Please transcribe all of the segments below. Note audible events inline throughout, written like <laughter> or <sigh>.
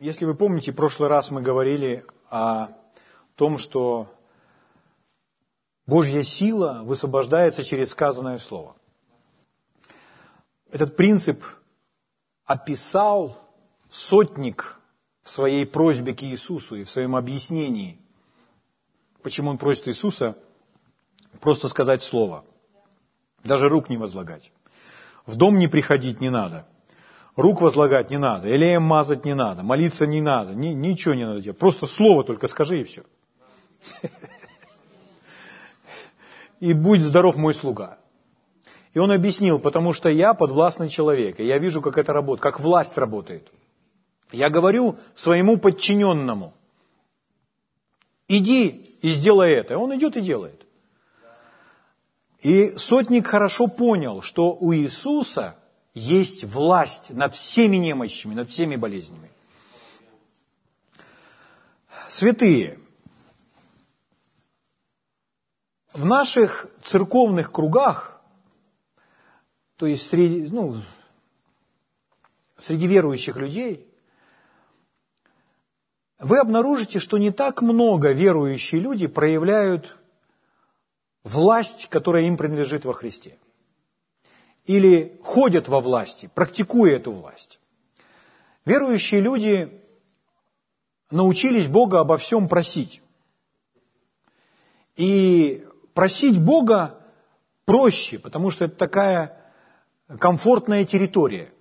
Если вы помните, в прошлый раз мы говорили о том, что Божья сила высвобождается через сказанное слово. Этот принцип описал сотник в своей просьбе к Иисусу и в своем объяснении, почему он просит Иисуса просто сказать слово, даже рук не возлагать. В дом не приходить не надо, рук возлагать не надо, елеем мазать не надо, молиться не надо, ни, ничего не надо делать. Просто слово только скажи и все. <laughs> И будь здоров мой слуга. И он объяснил, потому что я подвластный человек, и я вижу, как это работает, как власть работает. Я говорю своему подчиненному, иди и сделай это. Он идет и делает. И сотник хорошо понял, что у Иисуса есть власть над всеми немощами, над всеми болезнями. Святые, в наших церковных кругах, то есть среди, ну, среди верующих людей, вы обнаружите, что не так много верующие люди проявляют власть, которая им принадлежит во Христе. Или ходят во власти, практикуя эту власть. Верующие люди научились Бога обо всем просить. И просить Бога проще, потому что это такая комфортная территория.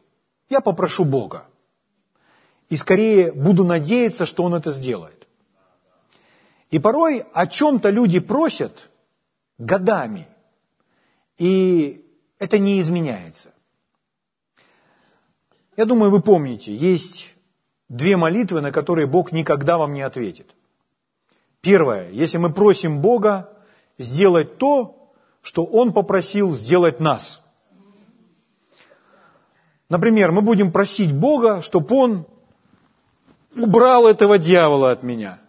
Я попрошу Бога. И скорее буду надеяться, что Он это сделает. И порой о чем-то люди просят годами, и это не изменяется. Я думаю, вы помните, есть две молитвы, на которые Бог никогда вам не ответит. Первое, если мы просим Бога сделать то, что Он попросил сделать нас. Например, мы будем просить Бога, чтобы Он убрал этого дьявола от меня.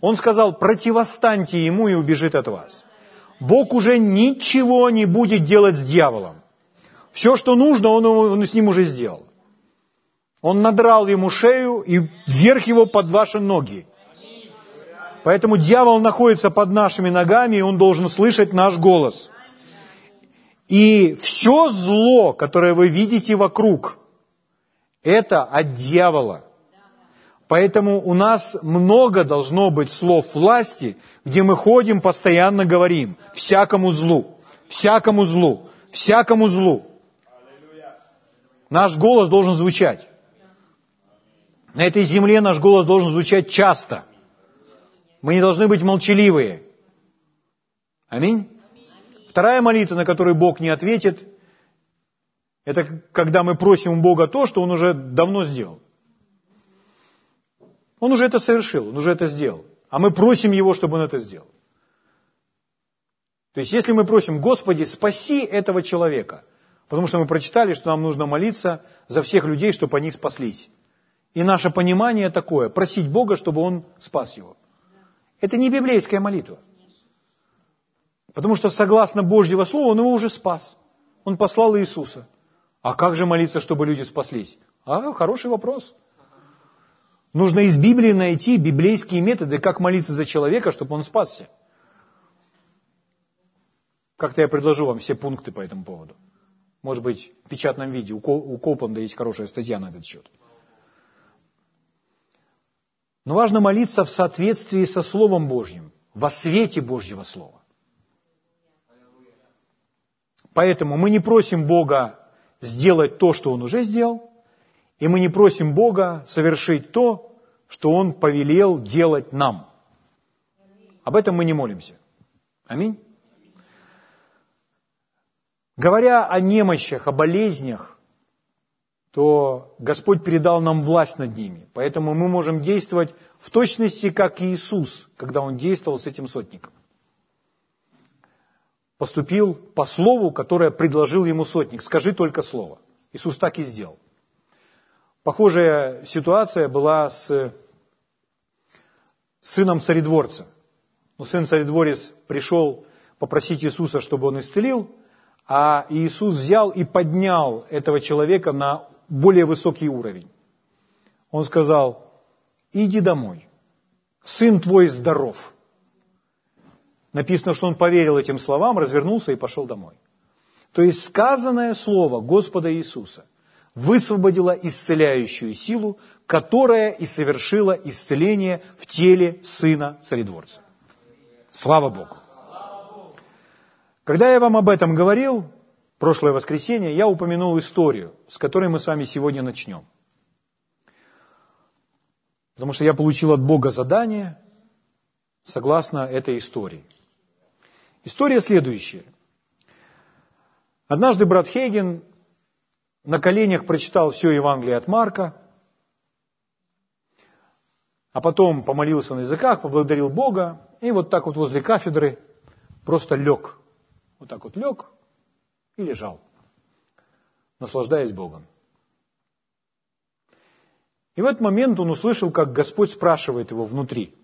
Он сказал, противостаньте ему и убежит от вас. Бог уже ничего не будет делать с дьяволом. Все, что нужно, он, он с ним уже сделал. Он надрал ему шею и вверх его под ваши ноги. Поэтому дьявол находится под нашими ногами, и он должен слышать наш голос. И все зло, которое вы видите вокруг, это от дьявола. Поэтому у нас много должно быть слов власти, где мы ходим, постоянно говорим всякому злу, всякому злу, всякому злу. Наш голос должен звучать. На этой земле наш голос должен звучать часто – мы не должны быть молчаливые. Аминь. Вторая молитва, на которую Бог не ответит, это когда мы просим у Бога то, что Он уже давно сделал. Он уже это совершил, Он уже это сделал. А мы просим Его, чтобы Он это сделал. То есть, если мы просим, Господи, спаси этого человека, потому что мы прочитали, что нам нужно молиться за всех людей, чтобы они спаслись. И наше понимание такое, просить Бога, чтобы Он спас его. Это не библейская молитва. Потому что согласно Божьего Слова, Он его уже спас. Он послал Иисуса. А как же молиться, чтобы люди спаслись? А, хороший вопрос. Нужно из Библии найти библейские методы, как молиться за человека, чтобы он спасся. Как-то я предложу вам все пункты по этому поводу. Может быть, в печатном виде. У Копланда есть хорошая статья на этот счет. Но важно молиться в соответствии со Словом Божьим, во свете Божьего Слова. Поэтому мы не просим Бога сделать то, что Он уже сделал, и мы не просим Бога совершить то, что Он повелел делать нам. Об этом мы не молимся. Аминь. Говоря о немощах, о болезнях, то Господь передал нам власть над ними. Поэтому мы можем действовать в точности, как Иисус, когда Он действовал с этим сотником. Поступил по слову, которое предложил ему сотник. Скажи только слово. Иисус так и сделал. Похожая ситуация была с сыном царедворца. Но сын царедворец пришел попросить Иисуса, чтобы он исцелил, а Иисус взял и поднял этого человека на более высокий уровень. Он сказал, иди домой, сын твой здоров. Написано, что он поверил этим словам, развернулся и пошел домой. То есть сказанное слово Господа Иисуса высвободило исцеляющую силу, которая и совершила исцеление в теле сына царедворца. Слава Богу! Когда я вам об этом говорил, прошлое воскресенье, я упомянул историю, с которой мы с вами сегодня начнем. Потому что я получил от Бога задание согласно этой истории. История следующая. Однажды брат Хейген на коленях прочитал все Евангелие от Марка, а потом помолился на языках, поблагодарил Бога, и вот так вот возле кафедры просто лег. Вот так вот лег и лежал, наслаждаясь Богом. И в этот момент он услышал, как Господь спрашивает его внутри.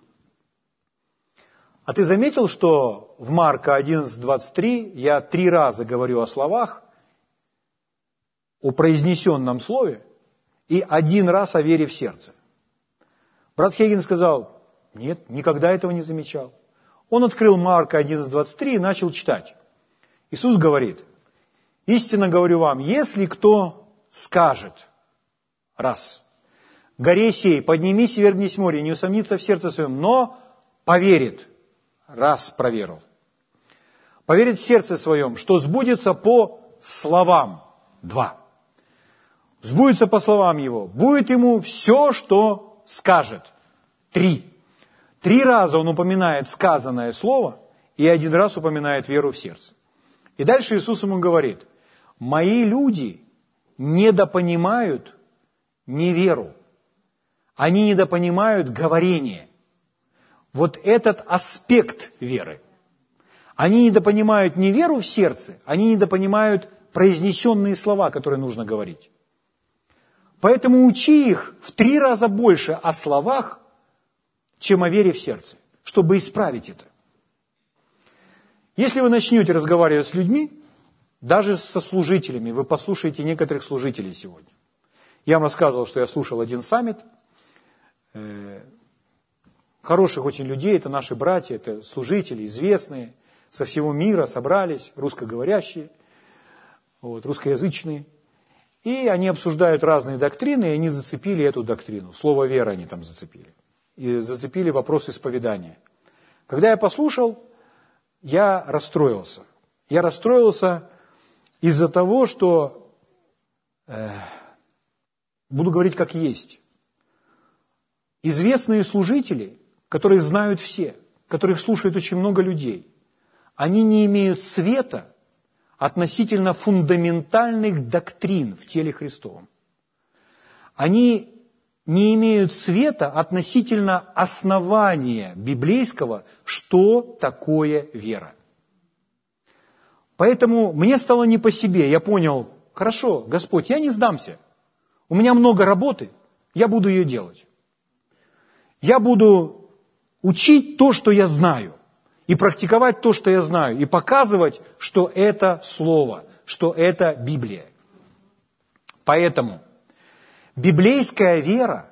А ты заметил, что в Марка 11.23 я три раза говорю о словах, о произнесенном слове, и один раз о вере в сердце? Брат Хейген сказал, нет, никогда этого не замечал. Он открыл Марка 11.23 и начал читать. Иисус говорит, истинно говорю вам, если кто скажет, раз, горе сей, поднимись и вергнись море, не усомнится в сердце своем, но поверит, раз проверил, поверит в сердце своем, что сбудется по словам, два, сбудется по словам его, будет ему все, что скажет, три. Три раза он упоминает сказанное слово и один раз упоминает веру в сердце. И дальше Иисус ему говорит, мои люди недопонимают неверу, они недопонимают говорение. Вот этот аспект веры. Они недопонимают не веру в сердце, они недопонимают произнесенные слова, которые нужно говорить. Поэтому учи их в три раза больше о словах, чем о вере в сердце, чтобы исправить это. Если вы начнете разговаривать с людьми, даже со служителями, вы послушаете некоторых служителей сегодня. Я вам рассказывал, что я слушал один саммит. Э, хороших очень людей, это наши братья, это служители, известные, со всего мира собрались, русскоговорящие, вот, русскоязычные. И они обсуждают разные доктрины, и они зацепили эту доктрину. Слово «вера» они там зацепили и зацепили вопрос исповедания. Когда я послушал, я расстроился. Я расстроился из-за того, что э, буду говорить как есть. Известные служители, которых знают все, которых слушает очень много людей, они не имеют света относительно фундаментальных доктрин в теле Христовом. Они не имеют света относительно основания библейского, что такое вера. Поэтому мне стало не по себе. Я понял, хорошо, Господь, я не сдамся. У меня много работы, я буду ее делать. Я буду учить то, что я знаю, и практиковать то, что я знаю, и показывать, что это Слово, что это Библия. Поэтому – Библейская вера,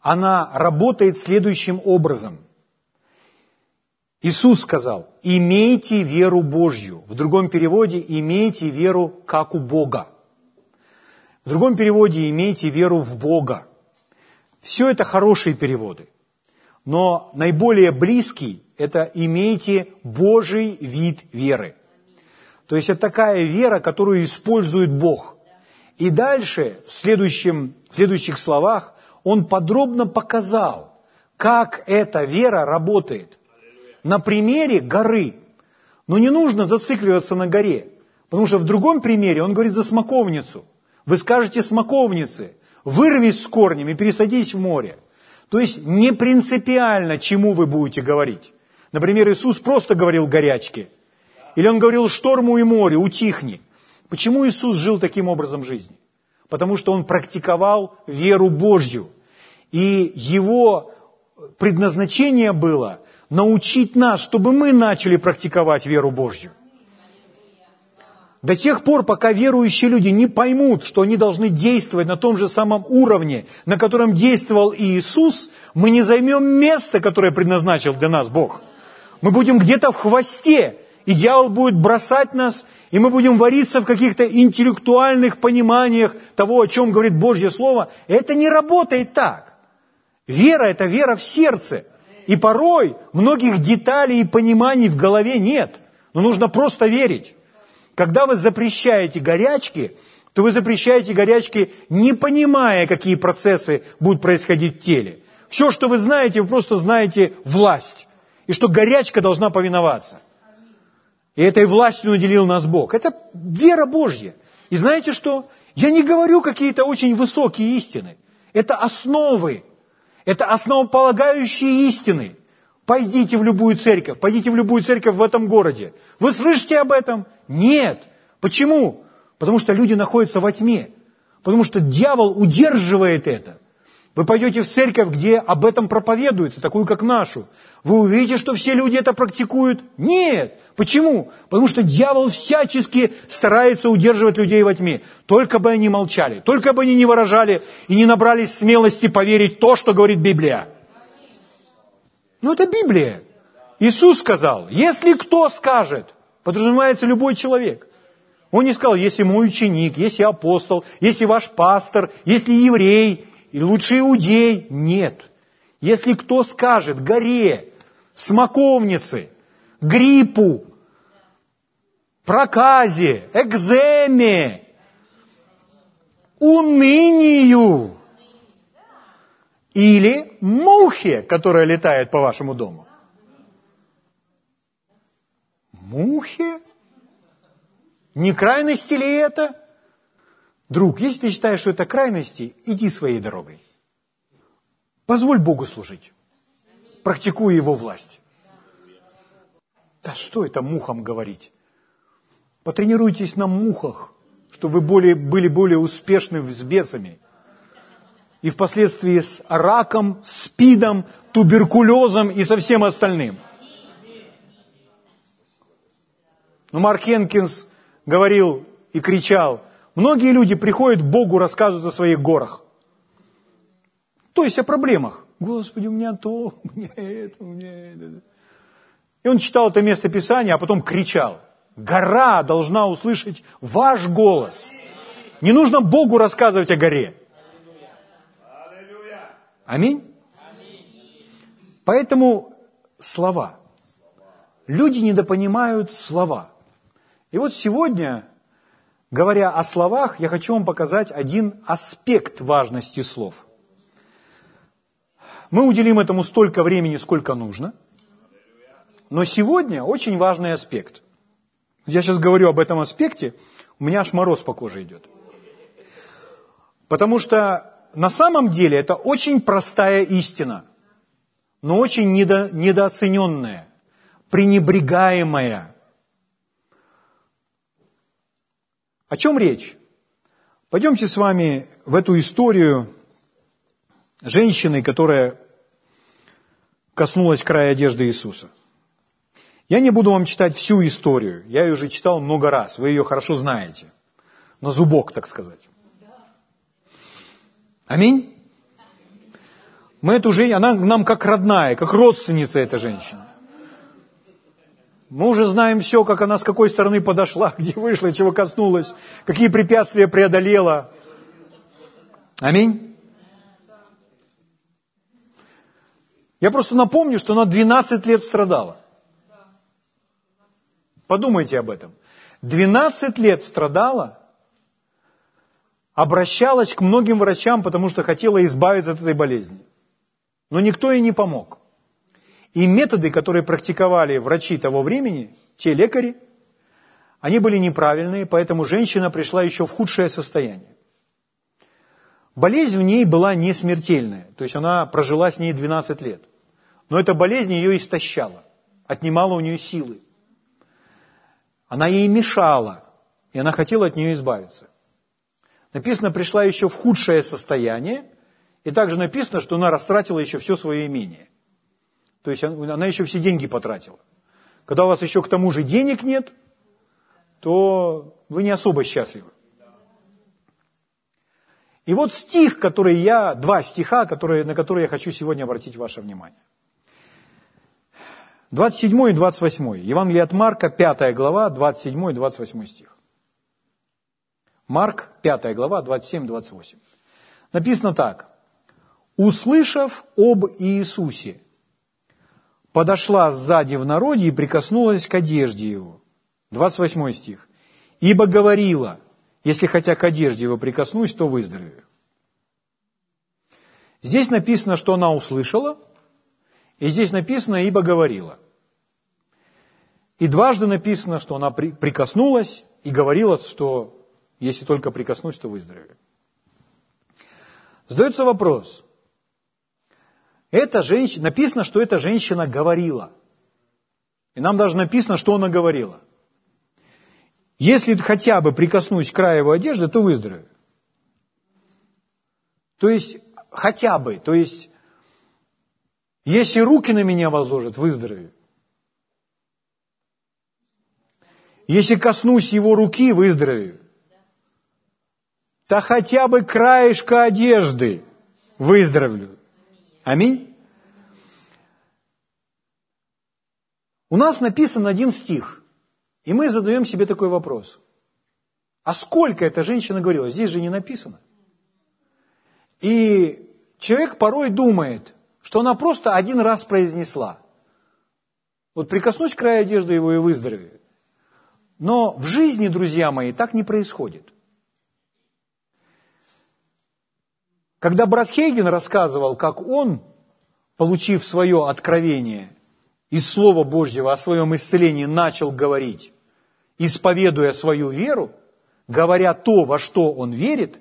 она работает следующим образом. Иисус сказал, имейте веру Божью. В другом переводе, имейте веру как у Бога. В другом переводе, имейте веру в Бога. Все это хорошие переводы. Но наиболее близкий – это имейте Божий вид веры. То есть это такая вера, которую использует Бог – и дальше, в, следующем, в следующих словах, он подробно показал, как эта вера работает. На примере горы. Но не нужно зацикливаться на горе, потому что в другом примере он говорит за смоковницу. Вы скажете смоковнице, вырвись с корнем и пересадись в море. То есть не принципиально, чему вы будете говорить. Например, Иисус просто говорил горячке. Или он говорил шторму и морю, утихни. Почему Иисус жил таким образом жизни? Потому что он практиковал веру Божью. И его предназначение было научить нас, чтобы мы начали практиковать веру Божью. До тех пор, пока верующие люди не поймут, что они должны действовать на том же самом уровне, на котором действовал Иисус, мы не займем место, которое предназначил для нас Бог. Мы будем где-то в хвосте, и дьявол будет бросать нас, и мы будем вариться в каких-то интеллектуальных пониманиях того, о чем говорит Божье Слово. Это не работает так. Вера – это вера в сердце. И порой многих деталей и пониманий в голове нет. Но нужно просто верить. Когда вы запрещаете горячки, то вы запрещаете горячки, не понимая, какие процессы будут происходить в теле. Все, что вы знаете, вы просто знаете власть. И что горячка должна повиноваться. И этой властью наделил нас Бог. Это вера Божья. И знаете что? Я не говорю какие-то очень высокие истины. Это основы. Это основополагающие истины. Пойдите в любую церковь, пойдите в любую церковь в этом городе. Вы слышите об этом? Нет. Почему? Потому что люди находятся во тьме. Потому что дьявол удерживает это. Вы пойдете в церковь, где об этом проповедуется, такую как нашу. Вы увидите, что все люди это практикуют? Нет. Почему? Потому что дьявол всячески старается удерживать людей во тьме. Только бы они молчали, только бы они не выражали и не набрались смелости поверить то, что говорит Библия. Ну, это Библия. Иисус сказал, если кто скажет, подразумевается любой человек. Он не сказал, если мой ученик, если апостол, если ваш пастор, если еврей, и лучше иудей. Нет. Если кто скажет горе, смоковнице, гриппу, проказе, экземе, унынию, или мухе, которая летает по вашему дому? Мухе? Не крайности ли это? Друг, если ты считаешь, что это крайности, иди своей дорогой. Позволь Богу служить, практикуя Его власть. Да что это мухам говорить? Потренируйтесь на мухах, чтобы вы более, были более успешны с бесами – и впоследствии с раком, спидом, туберкулезом и со всем остальным. Но Марк Хенкинс говорил и кричал, многие люди приходят Богу, рассказывают о своих горах. То есть о проблемах. Господи, у меня то, у меня это, у меня это. И он читал это место Писания, а потом кричал. Гора должна услышать ваш голос. Не нужно Богу рассказывать о горе. Аминь? Поэтому слова. Люди недопонимают слова. И вот сегодня, говоря о словах, я хочу вам показать один аспект важности слов. Мы уделим этому столько времени, сколько нужно. Но сегодня очень важный аспект. Я сейчас говорю об этом аспекте, у меня аж мороз по коже идет. Потому что на самом деле это очень простая истина, но очень недо, недооцененная, пренебрегаемая. О чем речь? Пойдемте с вами в эту историю женщины, которая коснулась края одежды Иисуса. Я не буду вам читать всю историю, я ее уже читал много раз, вы ее хорошо знаете, на зубок, так сказать. Аминь. Мы эту женщину, она нам как родная, как родственница эта женщина. Мы уже знаем все, как она с какой стороны подошла, <laughs> где вышла, чего коснулась, какие препятствия преодолела. Аминь. Я просто напомню, что она 12 лет страдала. Подумайте об этом. 12 лет страдала, обращалась к многим врачам, потому что хотела избавиться от этой болезни. Но никто ей не помог. И методы, которые практиковали врачи того времени, те лекари, они были неправильные, поэтому женщина пришла еще в худшее состояние. Болезнь в ней была не смертельная, то есть она прожила с ней 12 лет. Но эта болезнь ее истощала, отнимала у нее силы. Она ей мешала, и она хотела от нее избавиться. Написано, пришла еще в худшее состояние, и также написано, что она растратила еще все свое имение. То есть она еще все деньги потратила. Когда у вас еще к тому же денег нет, то вы не особо счастливы. И вот стих, который я, два стиха, которые, на которые я хочу сегодня обратить ваше внимание. 27 и 28. Евангелие от Марка, 5 глава, 27 и 28 стих. Марк, 5 глава, 27-28. Написано так. «Услышав об Иисусе, подошла сзади в народе и прикоснулась к одежде его». 28 стих. «Ибо говорила, если хотя к одежде его прикоснусь, то выздоровею». Здесь написано, что она услышала, и здесь написано «ибо говорила». И дважды написано, что она прикоснулась и говорила, что если только прикоснусь, то выздоровею. Задается вопрос. Эта женщина, написано, что эта женщина говорила. И нам даже написано, что она говорила. Если хотя бы прикоснусь к краю его одежды, то выздоровею. То есть, хотя бы, то есть, если руки на меня возложат, выздоровею. Если коснусь его руки, выздоровею то хотя бы краешка одежды выздоровлю. Аминь. У нас написан один стих, и мы задаем себе такой вопрос. А сколько эта женщина говорила? Здесь же не написано. И человек порой думает, что она просто один раз произнесла. Вот прикоснусь к краю одежды его и выздоровею. Но в жизни, друзья мои, так не происходит. Когда брат Хейген рассказывал, как он, получив свое откровение из Слова Божьего о своем исцелении, начал говорить, исповедуя свою веру, говоря то, во что он верит,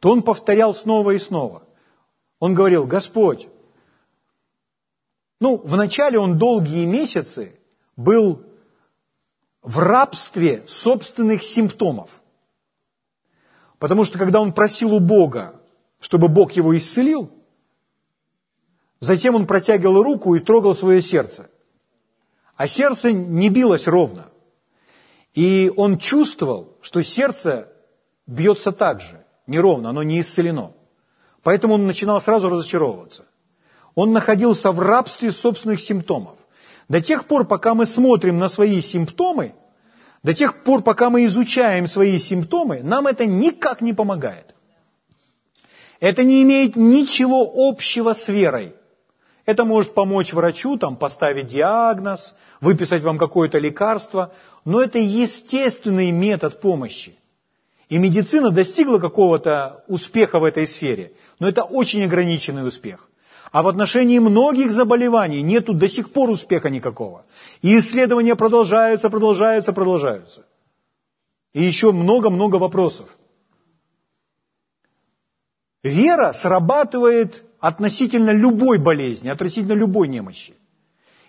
то он повторял снова и снова. Он говорил, Господь, ну, вначале он долгие месяцы был в рабстве собственных симптомов. Потому что когда он просил у Бога чтобы Бог его исцелил. Затем он протягивал руку и трогал свое сердце. А сердце не билось ровно. И он чувствовал, что сердце бьется так же, неровно, оно не исцелено. Поэтому он начинал сразу разочаровываться. Он находился в рабстве собственных симптомов. До тех пор, пока мы смотрим на свои симптомы, до тех пор, пока мы изучаем свои симптомы, нам это никак не помогает. Это не имеет ничего общего с верой. Это может помочь врачу там, поставить диагноз, выписать вам какое-то лекарство, но это естественный метод помощи. И медицина достигла какого-то успеха в этой сфере, но это очень ограниченный успех. А в отношении многих заболеваний нету до сих пор успеха никакого. И исследования продолжаются, продолжаются, продолжаются. И еще много-много вопросов. Вера срабатывает относительно любой болезни, относительно любой немощи.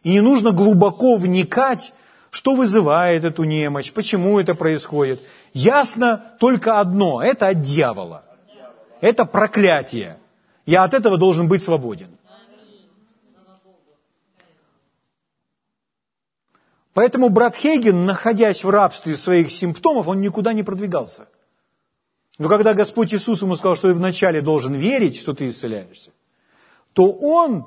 И не нужно глубоко вникать, что вызывает эту немощь, почему это происходит. Ясно только одно – это от дьявола. Это проклятие. Я от этого должен быть свободен. Поэтому брат Хейген, находясь в рабстве своих симптомов, он никуда не продвигался. Но когда Господь Иисус ему сказал, что ты вначале должен верить, что ты исцеляешься, то он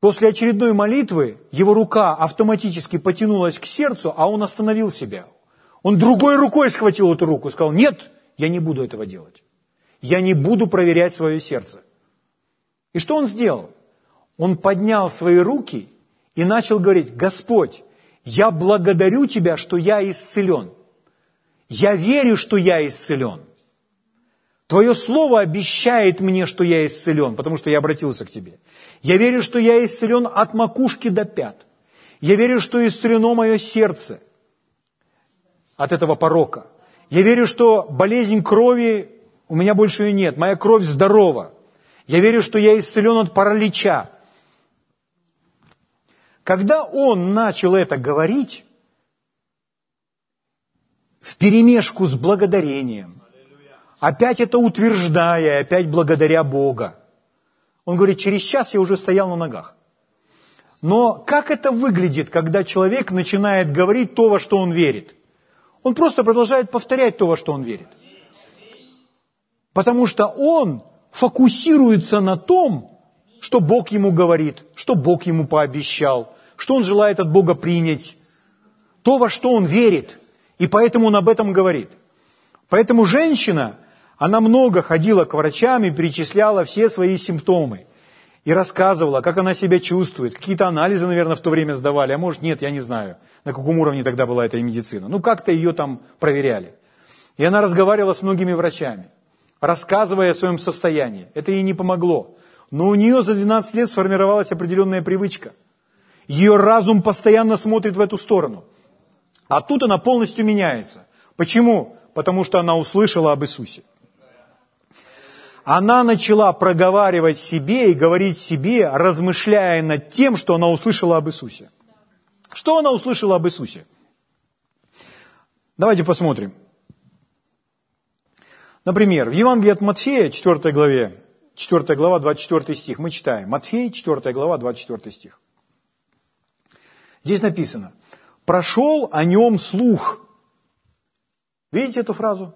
после очередной молитвы, его рука автоматически потянулась к сердцу, а он остановил себя. Он другой рукой схватил эту руку и сказал, нет, я не буду этого делать. Я не буду проверять свое сердце. И что он сделал? Он поднял свои руки и начал говорить, Господь, я благодарю Тебя, что я исцелен. Я верю, что я исцелен. Твое слово обещает мне, что я исцелен, потому что я обратился к тебе. Я верю, что я исцелен от макушки до пят. Я верю, что исцелено мое сердце от этого порока. Я верю, что болезнь крови у меня больше ее нет. Моя кровь здорова. Я верю, что я исцелен от паралича. Когда он начал это говорить, в перемешку с благодарением. Опять это утверждая, опять благодаря Бога. Он говорит, через час я уже стоял на ногах. Но как это выглядит, когда человек начинает говорить то, во что он верит? Он просто продолжает повторять то, во что он верит. Потому что он фокусируется на том, что Бог ему говорит, что Бог ему пообещал, что он желает от Бога принять, то, во что он верит, и поэтому он об этом говорит. Поэтому женщина, она много ходила к врачам и перечисляла все свои симптомы. И рассказывала, как она себя чувствует. Какие-то анализы, наверное, в то время сдавали, а может нет, я не знаю, на каком уровне тогда была эта медицина. Ну, как-то ее там проверяли. И она разговаривала с многими врачами, рассказывая о своем состоянии. Это ей не помогло. Но у нее за 12 лет сформировалась определенная привычка. Ее разум постоянно смотрит в эту сторону. А тут она полностью меняется. Почему? Потому что она услышала об Иисусе. Она начала проговаривать себе и говорить себе, размышляя над тем, что она услышала об Иисусе. Что она услышала об Иисусе? Давайте посмотрим. Например, в Евангелии от Матфея, 4 главе, 4 глава, 24 стих, мы читаем. Матфей, 4 глава, 24 стих. Здесь написано, прошел о нем слух. Видите эту фразу?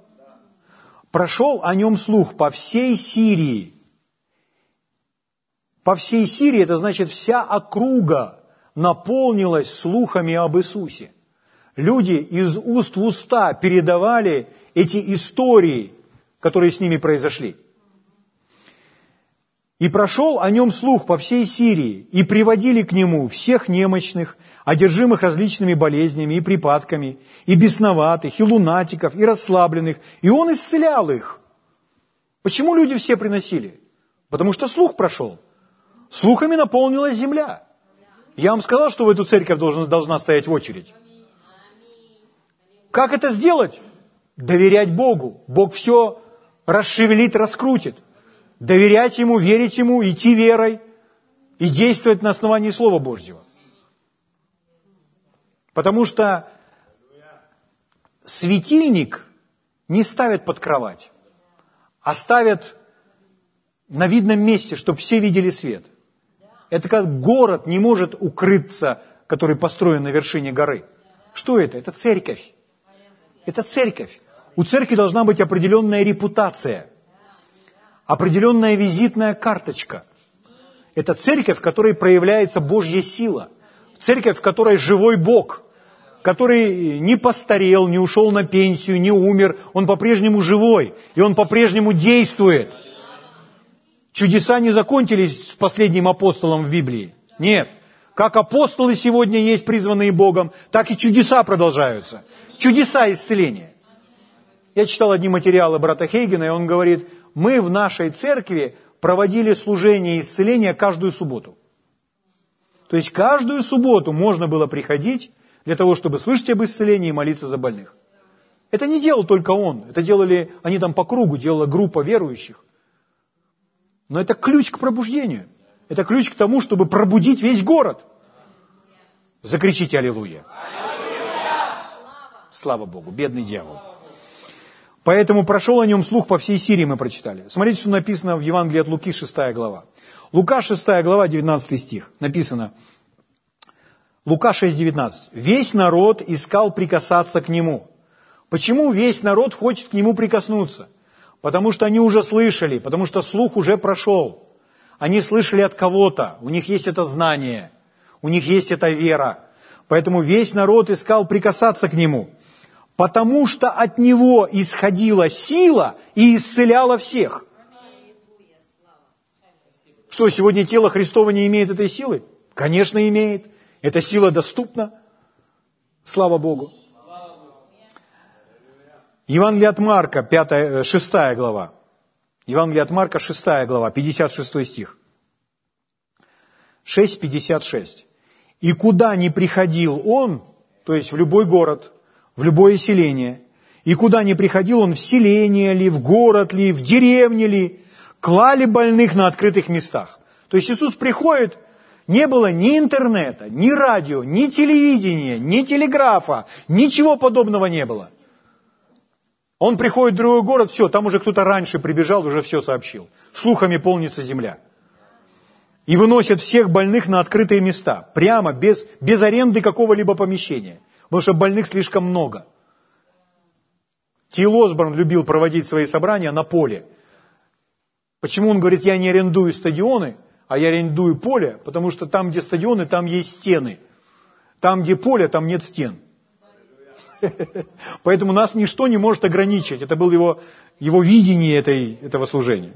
Прошел о нем слух по всей Сирии. По всей Сирии, это значит вся округа наполнилась слухами об Иисусе. Люди из уст в уста передавали эти истории, которые с ними произошли. И прошел о нем слух по всей Сирии, и приводили к нему всех немощных, одержимых различными болезнями и припадками, и бесноватых, и лунатиков, и расслабленных, и он исцелял их. Почему люди все приносили? Потому что слух прошел. Слухами наполнилась земля. Я вам сказал, что в эту церковь должна, должна стоять очередь. Как это сделать? Доверять Богу. Бог все расшевелит, раскрутит – доверять Ему, верить Ему, идти верой и действовать на основании Слова Божьего. Потому что светильник не ставят под кровать, а ставят на видном месте, чтобы все видели свет. Это как город не может укрыться, который построен на вершине горы. Что это? Это церковь. Это церковь. У церкви должна быть определенная репутация – определенная визитная карточка. Это церковь, в которой проявляется Божья сила. Церковь, в которой живой Бог, который не постарел, не ушел на пенсию, не умер. Он по-прежнему живой, и он по-прежнему действует. Чудеса не закончились с последним апостолом в Библии. Нет. Как апостолы сегодня есть призванные Богом, так и чудеса продолжаются. Чудеса исцеления. Я читал одни материалы брата Хейгена, и он говорит, мы в нашей церкви проводили служение исцеления каждую субботу. То есть каждую субботу можно было приходить для того, чтобы слышать об исцелении и молиться за больных. Это не делал только он, это делали они там по кругу, делала группа верующих. Но это ключ к пробуждению. Это ключ к тому, чтобы пробудить весь город. Закричите Аллилуйя. Слава Богу, бедный дьявол. Поэтому прошел о нем слух по всей Сирии, мы прочитали. Смотрите, что написано в Евангелии от Луки, 6 глава. Лука, 6 глава, 19 стих. Написано, Лука 6, 19. «Весь народ искал прикасаться к нему». Почему весь народ хочет к нему прикоснуться? Потому что они уже слышали, потому что слух уже прошел. Они слышали от кого-то, у них есть это знание, у них есть эта вера. Поэтому весь народ искал прикасаться к нему – потому что от него исходила сила и исцеляла всех. Что, сегодня тело Христово не имеет этой силы? Конечно, имеет. Эта сила доступна. Слава Богу. Евангелие от Марка, 5, 6 э, глава. Евангелие от Марка, 6 глава, 56 стих. 6.56. «И куда ни приходил он, то есть в любой город, в любое селение. И куда ни приходил он, в селение ли, в город ли, в деревне ли, клали больных на открытых местах. То есть Иисус приходит, не было ни интернета, ни радио, ни телевидения, ни телеграфа, ничего подобного не было. Он приходит в другой город, все, там уже кто-то раньше прибежал, уже все сообщил. Слухами полнится земля. И выносят всех больных на открытые места, прямо, без, без аренды какого-либо помещения – потому что больных слишком много. Тил Осборн любил проводить свои собрания на поле. Почему он говорит, я не арендую стадионы, а я арендую поле? Потому что там, где стадионы, там есть стены. Там, где поле, там нет стен. <laughs> Поэтому нас ничто не может ограничить. Это было его, его видение этой, этого служения.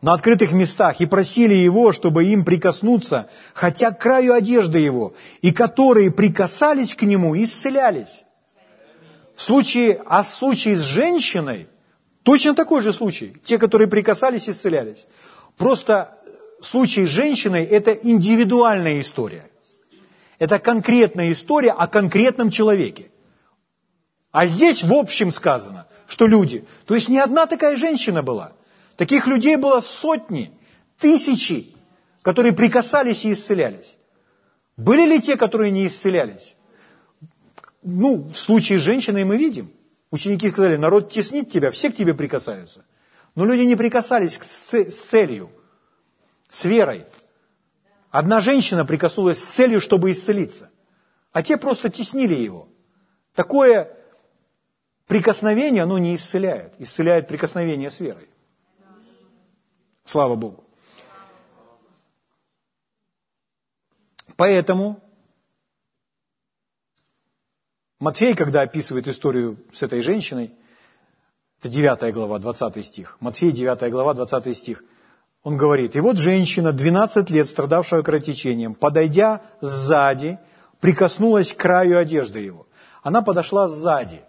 На открытых местах и просили его, чтобы им прикоснуться, хотя к краю одежды его, и которые прикасались к нему, исцелялись. В случае, а в случае с женщиной, точно такой же случай. Те, которые прикасались, исцелялись. Просто случай с женщиной – это индивидуальная история. Это конкретная история о конкретном человеке. А здесь в общем сказано, что люди, то есть не одна такая женщина была. Таких людей было сотни, тысячи, которые прикасались и исцелялись. Были ли те, которые не исцелялись? Ну, в случае с женщиной мы видим. Ученики сказали, народ теснит тебя, все к тебе прикасаются. Но люди не прикасались с целью, с верой. Одна женщина прикоснулась с целью, чтобы исцелиться, а те просто теснили его. Такое прикосновение, оно не исцеляет. Исцеляет прикосновение с верой. Слава Богу. Поэтому Матфей, когда описывает историю с этой женщиной, это 9 глава, 20 стих, Матфей, 9 глава, 20 стих – он говорит, и вот женщина, 12 лет страдавшая кровотечением, подойдя сзади, прикоснулась к краю одежды его. Она подошла сзади.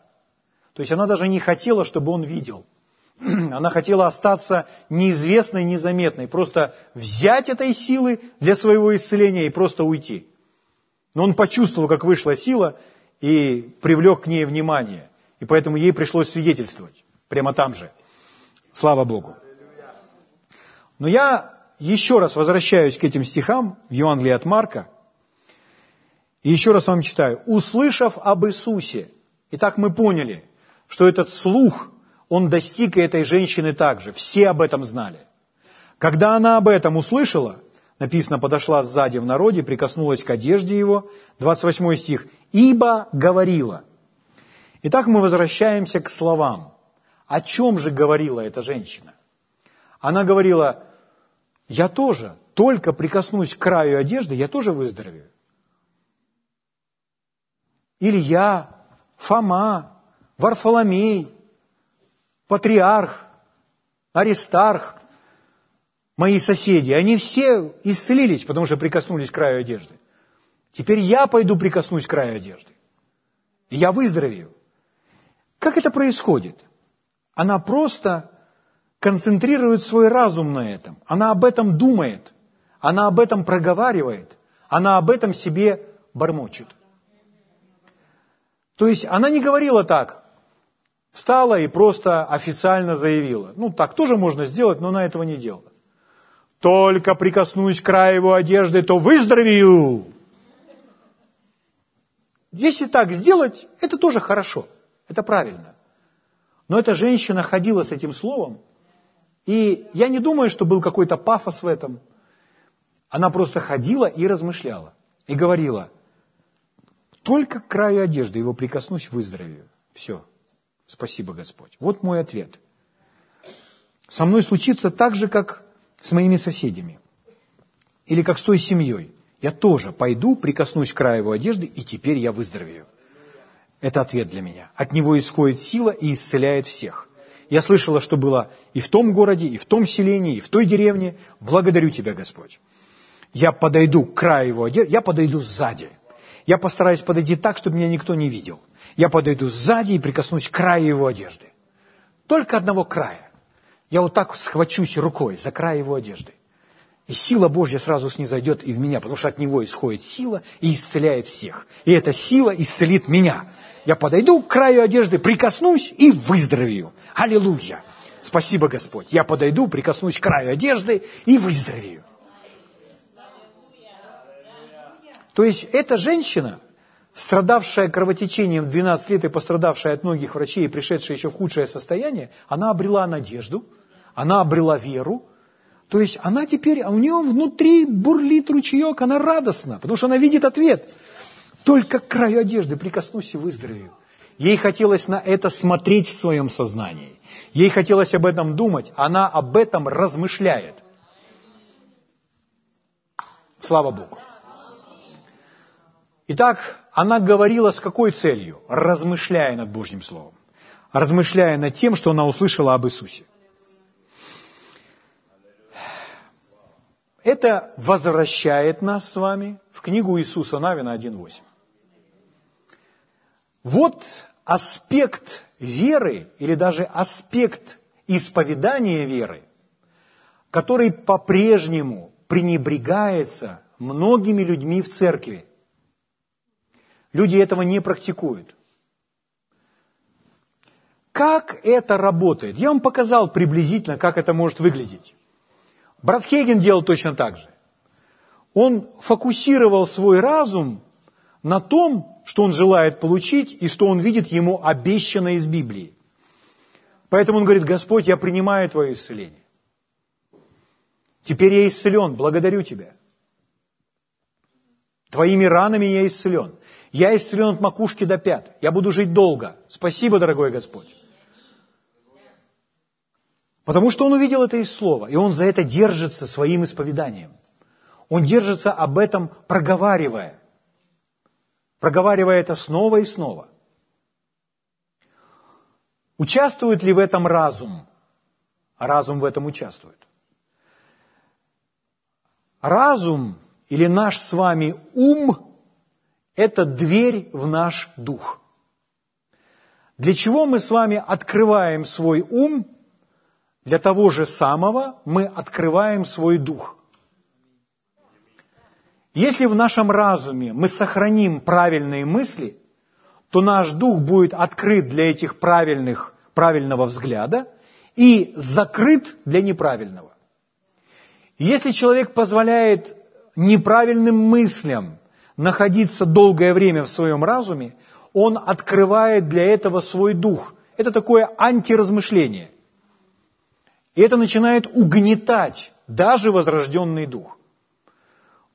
То есть она даже не хотела, чтобы он видел. <clears throat> Она хотела остаться неизвестной, незаметной, просто взять этой силы для своего исцеления и просто уйти. Но он почувствовал, как вышла сила и привлек к ней внимание. И поэтому ей пришлось свидетельствовать прямо там же. Слава Богу. Но я еще раз возвращаюсь к этим стихам в Евангелии от Марка. И еще раз вам читаю. «Услышав об Иисусе». Итак, мы поняли, что этот слух, он достиг и этой женщины также. Все об этом знали. Когда она об этом услышала, написано, подошла сзади в народе, прикоснулась к одежде его, 28 стих, «ибо говорила». Итак, мы возвращаемся к словам. О чем же говорила эта женщина? Она говорила, я тоже, только прикоснусь к краю одежды, я тоже выздоровею. Илья, Фома, Варфоломей, Патриарх, Аристарх, мои соседи, они все исцелились, потому что прикоснулись к краю одежды. Теперь я пойду прикоснусь к краю одежды. И я выздоровею. Как это происходит? Она просто концентрирует свой разум на этом. Она об этом думает. Она об этом проговаривает. Она об этом себе бормочет. То есть она не говорила так, встала и просто официально заявила. Ну, так тоже можно сделать, но она этого не делала. Только прикоснусь к краю его одежды, то выздоровею. Если так сделать, это тоже хорошо, это правильно. Но эта женщина ходила с этим словом, и я не думаю, что был какой-то пафос в этом. Она просто ходила и размышляла. И говорила, только к краю одежды его прикоснусь, выздоровею. Все. Спасибо, Господь. Вот мой ответ. Со мной случится так же, как с моими соседями. Или как с той семьей. Я тоже пойду, прикоснусь к краю его одежды, и теперь я выздоровею. Это ответ для меня. От него исходит сила и исцеляет всех. Я слышала, что было и в том городе, и в том селении, и в той деревне. Благодарю Тебя, Господь. Я подойду к краю его одежды, я подойду сзади. Я постараюсь подойти так, чтобы меня никто не видел. Я подойду сзади и прикоснусь к краю его одежды. Только одного края. Я вот так схвачусь рукой за край его одежды. И сила Божья сразу снизойдет и в меня, потому что от него исходит сила и исцеляет всех. И эта сила исцелит меня. Я подойду к краю одежды, прикоснусь и выздоровею. Аллилуйя! Спасибо, Господь. Я подойду, прикоснусь к краю одежды и выздоровею. То есть эта женщина, страдавшая кровотечением 12 лет и пострадавшая от многих врачей и пришедшая еще в худшее состояние, она обрела надежду, она обрела веру. То есть она теперь, а у нее внутри бурлит ручеек, она радостна, потому что она видит ответ – только к краю одежды прикоснусь и выздоровею. Ей хотелось на это смотреть в своем сознании. Ей хотелось об этом думать. Она об этом размышляет. Слава Богу. Итак, она говорила с какой целью? Размышляя над Божьим Словом. Размышляя над тем, что она услышала об Иисусе. Это возвращает нас с вами в книгу Иисуса Навина 1.8. Вот аспект веры или даже аспект исповедания веры, который по-прежнему пренебрегается многими людьми в церкви. Люди этого не практикуют. Как это работает? Я вам показал приблизительно, как это может выглядеть. Брат Хейген делал точно так же. Он фокусировал свой разум на том, что он желает получить и что он видит ему обещанное из Библии. Поэтому он говорит, Господь, я принимаю Твое исцеление. Теперь я исцелен, благодарю Тебя. Твоими ранами я исцелен. Я исцелен от макушки до пят. Я буду жить долго. Спасибо, дорогой Господь. Потому что он увидел это из слова, и он за это держится своим исповеданием. Он держится об этом, проговаривая. Проговаривая это снова и снова. Участвует ли в этом разум? Разум в этом участвует. Разум или наш с вами ум – это дверь в наш дух. Для чего мы с вами открываем свой ум – для того же самого мы открываем свой дух. Если в нашем разуме мы сохраним правильные мысли, то наш дух будет открыт для этих правильных, правильного взгляда и закрыт для неправильного. Если человек позволяет неправильным мыслям находиться долгое время в своем разуме, он открывает для этого свой дух. Это такое антиразмышление – и это начинает угнетать даже возрожденный дух.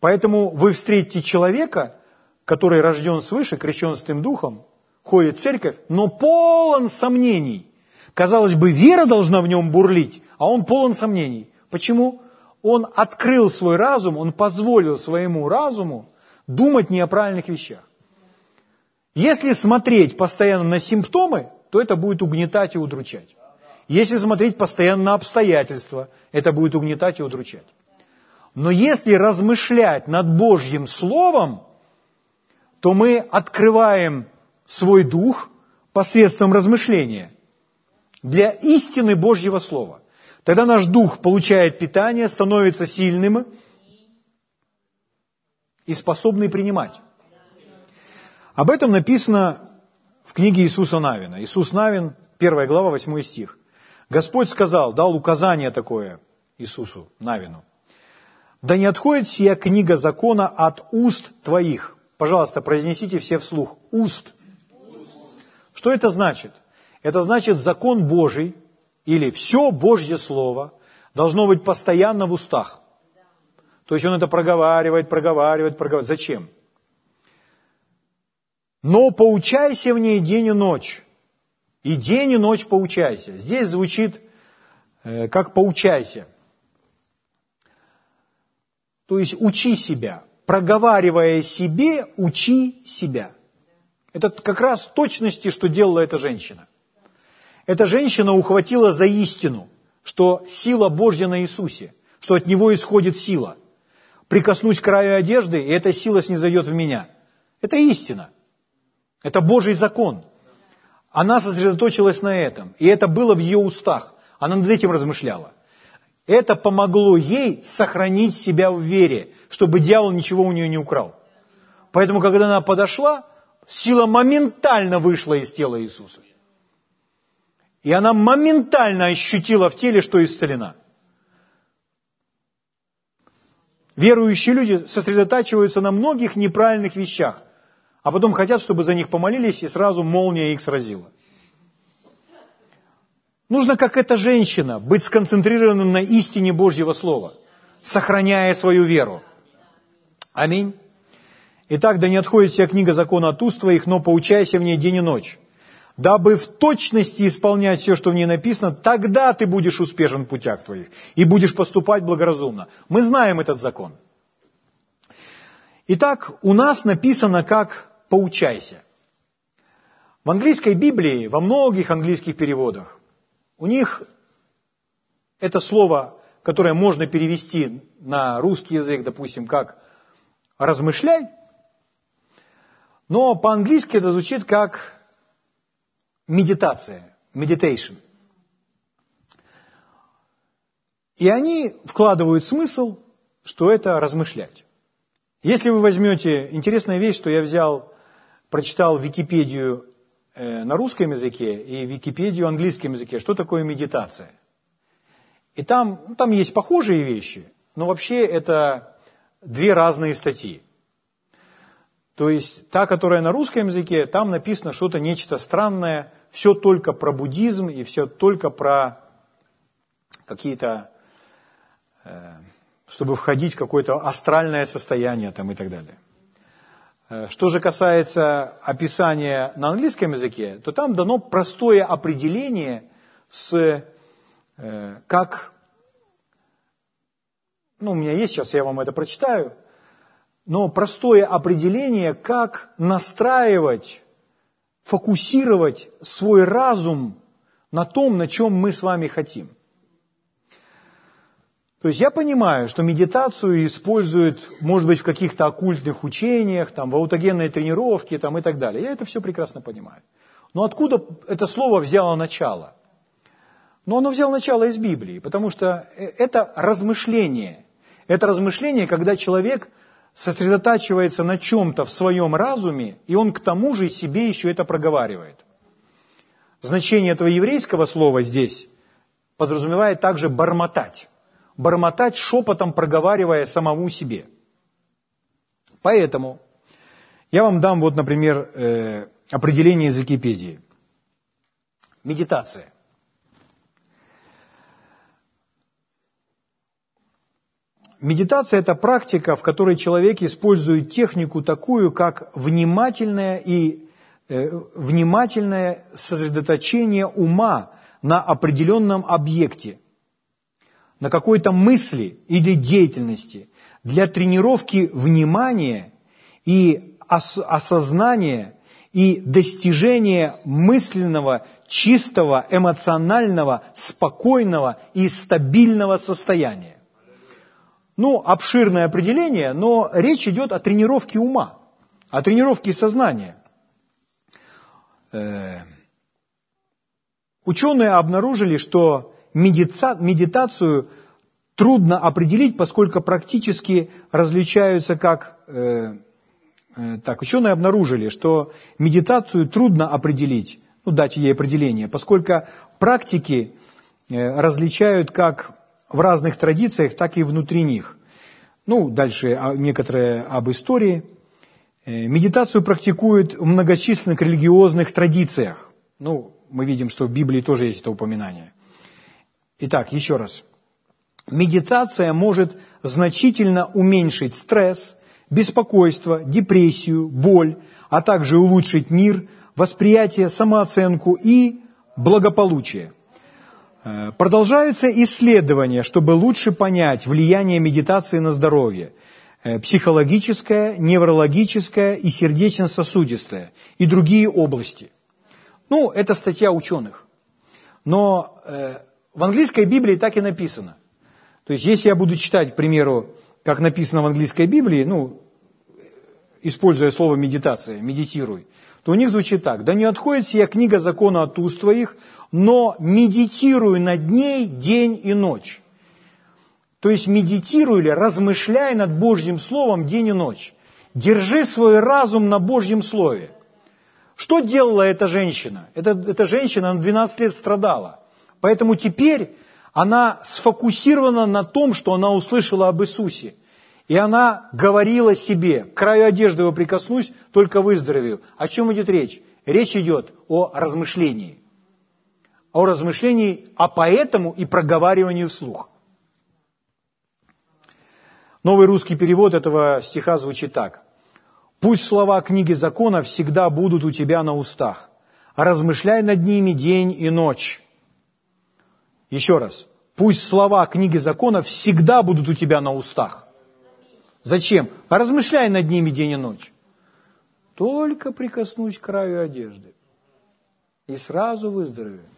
Поэтому вы встретите человека, который рожден свыше, крещен Святым Духом, ходит в церковь, но полон сомнений. Казалось бы, вера должна в нем бурлить, а он полон сомнений. Почему? Он открыл свой разум, он позволил своему разуму думать не о правильных вещах. Если смотреть постоянно на симптомы, то это будет угнетать и удручать. Если смотреть постоянно на обстоятельства, это будет угнетать и удручать. Но если размышлять над Божьим Словом, то мы открываем свой дух посредством размышления для истины Божьего Слова. Тогда наш дух получает питание, становится сильным и способный принимать. Об этом написано в книге Иисуса Навина. Иисус Навин, 1 глава, 8 стих. Господь сказал, дал указание такое Иисусу Навину. Да не отходит сия книга закона от уст твоих. Пожалуйста, произнесите все вслух. Уст. Что это значит? Это значит закон Божий или все Божье Слово должно быть постоянно в устах. То есть он это проговаривает, проговаривает, проговаривает. Зачем? Но поучайся в ней день и ночь, и день и ночь поучайся. Здесь звучит э, как поучайся. То есть учи себя. Проговаривая себе, учи себя. Это как раз точности, что делала эта женщина. Эта женщина ухватила за истину, что сила Божья на Иисусе, что от Него исходит сила. Прикоснусь к краю одежды, и эта сила снизойдет в меня. Это истина. Это Божий закон – она сосредоточилась на этом, и это было в ее устах. Она над этим размышляла. Это помогло ей сохранить себя в вере, чтобы дьявол ничего у нее не украл. Поэтому, когда она подошла, сила моментально вышла из тела Иисуса. И она моментально ощутила в теле, что исцелена. Верующие люди сосредотачиваются на многих неправильных вещах – а потом хотят, чтобы за них помолились, и сразу молния их сразила. Нужно, как эта женщина, быть сконцентрированным на истине Божьего Слова, сохраняя свою веру. Аминь. Итак, да не отходит вся книга закона от уст твоих, но поучайся в ней день и ночь, дабы в точности исполнять все, что в ней написано, тогда ты будешь успешен в путях твоих и будешь поступать благоразумно. Мы знаем этот закон. Итак, у нас написано как «поучайся». В английской Библии, во многих английских переводах, у них это слово, которое можно перевести на русский язык, допустим, как «размышляй», но по-английски это звучит как медитация, meditation. И они вкладывают смысл, что это размышлять. Если вы возьмете, интересная вещь, что я взял, прочитал Википедию э, на русском языке и Википедию на английском языке, что такое медитация. И там, ну, там есть похожие вещи, но вообще это две разные статьи. То есть та, которая на русском языке, там написано что-то нечто странное, все только про буддизм и все только про какие-то, э, чтобы входить в какое-то астральное состояние там и так далее. Э, что же касается описания на английском языке, то там дано простое определение с э, как, ну у меня есть сейчас, я вам это прочитаю – но простое определение, как настраивать, фокусировать свой разум на том, на чем мы с вами хотим. То есть я понимаю, что медитацию используют, может быть, в каких-то оккультных учениях, там, в аутогенной тренировке там, и так далее. Я это все прекрасно понимаю. Но откуда это слово взяло начало? Но оно взяло начало из Библии, потому что э, это размышление. Это размышление, когда человек – сосредотачивается на чем-то в своем разуме, и он к тому же себе еще это проговаривает. Значение этого еврейского слова здесь подразумевает также бормотать. Бормотать шепотом, проговаривая самому себе. Поэтому я вам дам вот, например, э, определение из Википедии. Медитация. Медитация – это практика, в которой человек использует технику такую, как внимательное и э, внимательное сосредоточение ума на определенном объекте, на какой-то мысли или деятельности для тренировки внимания и ос- осознания и достижения мысленного, чистого, эмоционального, спокойного и стабильного состояния. Ну, обширное определение, но речь идет о тренировке ума, о тренировке сознания. Э, ученые обнаружили, что медитацию трудно определить, поскольку практически различаются как... Э, э, так, ученые обнаружили, что медитацию трудно определить, ну, дать ей определение, поскольку практики различают как в разных традициях, так и внутри них. Ну, дальше некоторые об истории. Э, медитацию практикуют в многочисленных религиозных традициях. Ну, мы видим, что в Библии тоже есть это упоминание. Итак, еще раз. Медитация может значительно уменьшить стресс, беспокойство, депрессию, боль, а также улучшить мир, восприятие, самооценку и благополучие – продолжаются исследования, чтобы лучше понять влияние медитации на здоровье. Э, психологическое, неврологическое и сердечно-сосудистое и другие области. Ну, это статья ученых. Но э, в английской Библии так и написано. То есть, если я буду читать, к примеру, как написано в английской Библии, ну, используя слово медитация, медитируй, то у них звучит так. «Да не отходит сия книга закона от уст твоих, но медитируй над ней день и ночь». То есть медитируй или размышляй над Божьим Словом день и ночь. Держи свой разум на Божьем Слове. Что делала эта женщина? Эта, эта женщина на 12 лет страдала. Поэтому теперь она сфокусирована на том, что она услышала об Иисусе – и она говорила себе, к краю одежды его прикоснусь, только выздоровею. О чем идет речь? Речь идет о размышлении. О размышлении, а поэтому и проговаривании вслух. Новый русский перевод этого стиха звучит так. «Пусть слова книги закона всегда будут у тебя на устах, размышляй над ними день и ночь. Еще раз, пусть слова книги закона всегда будут у тебя на устах. Зачем? Размышляй над ними день и ночь. Только прикоснусь к краю одежды. И сразу выздоровею.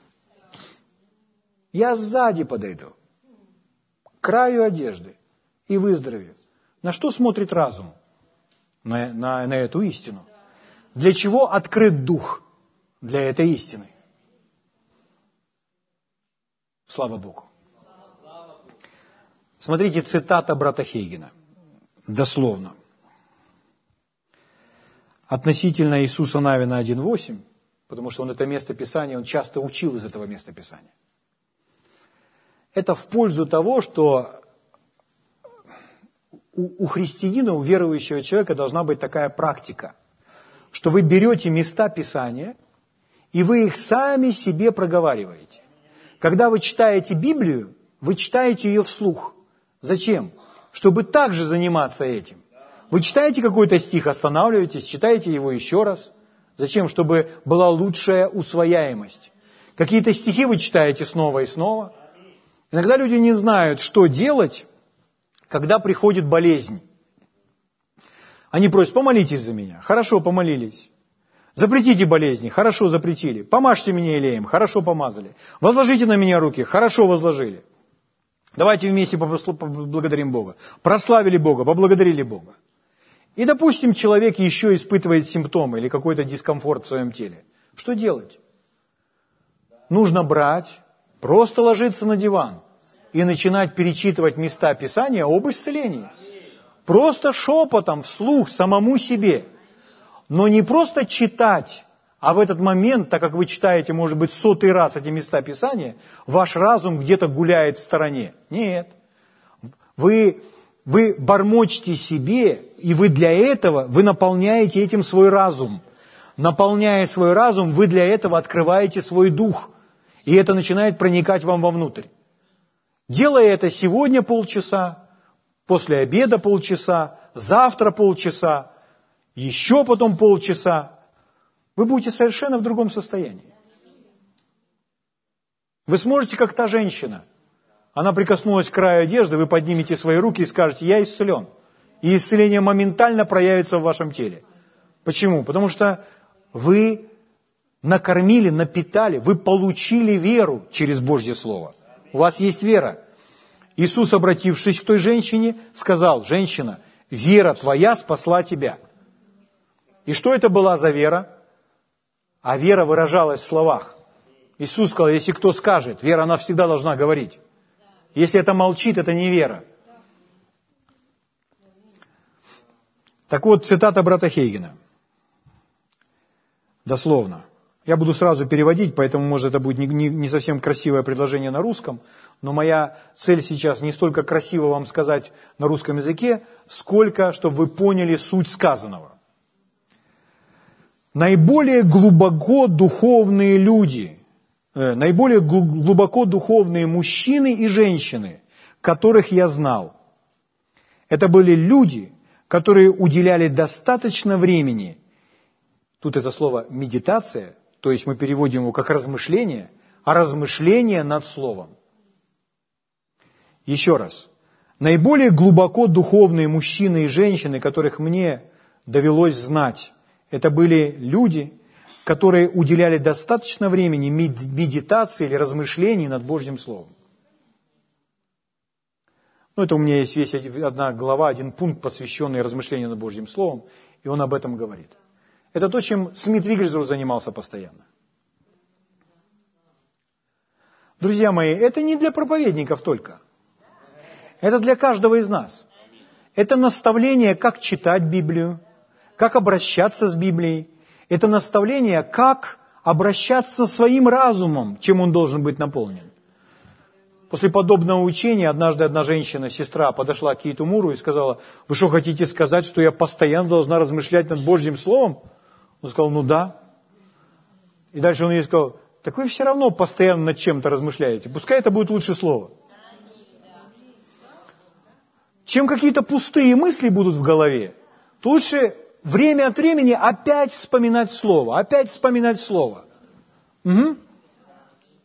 Я сзади подойду. К краю одежды. И выздоровею. На что смотрит разум? На, на, на эту истину. Для чего открыт дух? Для этой истины. Слава Богу. Смотрите, цитата брата Хейгена. Дословно. Относительно Иисуса Навина 1.8, потому что он это место Писания, он часто учил из этого места Писания. Это в пользу того, что у, у христианина, у верующего человека должна быть такая практика, что вы берете места Писания, и вы их сами себе проговариваете. Когда вы читаете Библию, вы читаете ее вслух. Зачем? Чтобы также заниматься этим. Вы читаете какой-то стих, останавливаетесь, читаете его еще раз. Зачем? Чтобы была лучшая усвояемость. Какие-то стихи вы читаете снова и снова. Иногда люди не знают, что делать, когда приходит болезнь. Они просят, помолитесь за меня. Хорошо, помолились. Запретите болезни, хорошо запретили. Помажьте меня елеем, хорошо помазали. Возложите на меня руки, хорошо возложили. Давайте вместе поблагодарим Бога. Прославили Бога, поблагодарили Бога. И, допустим, человек еще испытывает симптомы или какой-то дискомфорт в своем теле. Что делать? Нужно брать, просто ложиться на диван и начинать перечитывать места Писания об исцелении. Просто шепотом, вслух, самому себе – но не просто читать, а в этот момент, так как вы читаете, может быть, сотый раз эти места Писания, ваш разум где-то гуляет в стороне. Нет. Вы, вы бормочете себе, и вы для этого, вы наполняете этим свой разум. Наполняя свой разум, вы для этого открываете свой дух. И это начинает проникать вам вовнутрь. Делая это сегодня полчаса, после обеда полчаса, завтра полчаса, еще потом полчаса, вы будете совершенно в другом состоянии. Вы сможете, как та женщина, она прикоснулась к краю одежды, вы поднимете свои руки и скажете, я исцелен. И исцеление моментально проявится в вашем теле. Почему? Потому что вы накормили, напитали, вы получили веру через Божье Слово. У вас есть вера. Иисус, обратившись к той женщине, сказал, женщина, вера твоя спасла тебя. И что это была за вера? А вера выражалась в словах. Иисус сказал, если кто скажет, вера, она всегда должна говорить. Если это молчит, это не вера. Так вот, цитата брата Хейгена. Дословно. Я буду сразу переводить, поэтому, может, это будет не, не, не совсем красивое предложение на русском, но моя цель сейчас не столько красиво вам сказать на русском языке, сколько, чтобы вы поняли суть сказанного наиболее глубоко духовные люди, э, наиболее глубоко духовные мужчины и женщины, которых я знал. Это были люди, которые уделяли достаточно времени, тут это слово медитация, то есть мы переводим его как размышление, а размышление над словом. Еще раз. Наиболее глубоко духовные мужчины и женщины, которых мне довелось знать, это были люди, которые уделяли достаточно времени медитации или размышлений над Божьим Словом. Ну, это у меня есть весь одна глава, один пункт, посвященный размышлению над Божьим Словом, и он об этом говорит. Это то, чем Смит Вигельсдорф занимался постоянно. Друзья мои, это не для проповедников только. Это для каждого из нас. Это наставление, как читать Библию, как обращаться с Библией. Это наставление, как обращаться своим разумом, чем он должен быть наполнен. После подобного учения однажды одна женщина, сестра, подошла к Кейтумуру и сказала, вы что, хотите сказать, что я постоянно должна размышлять над Божьим Словом? Он сказал, ну да. И дальше он ей сказал, так вы все равно постоянно над чем-то размышляете. Пускай это будет лучше слово. Чем какие-то пустые мысли будут в голове, то лучше время от времени опять вспоминать Слово, опять вспоминать Слово. Угу.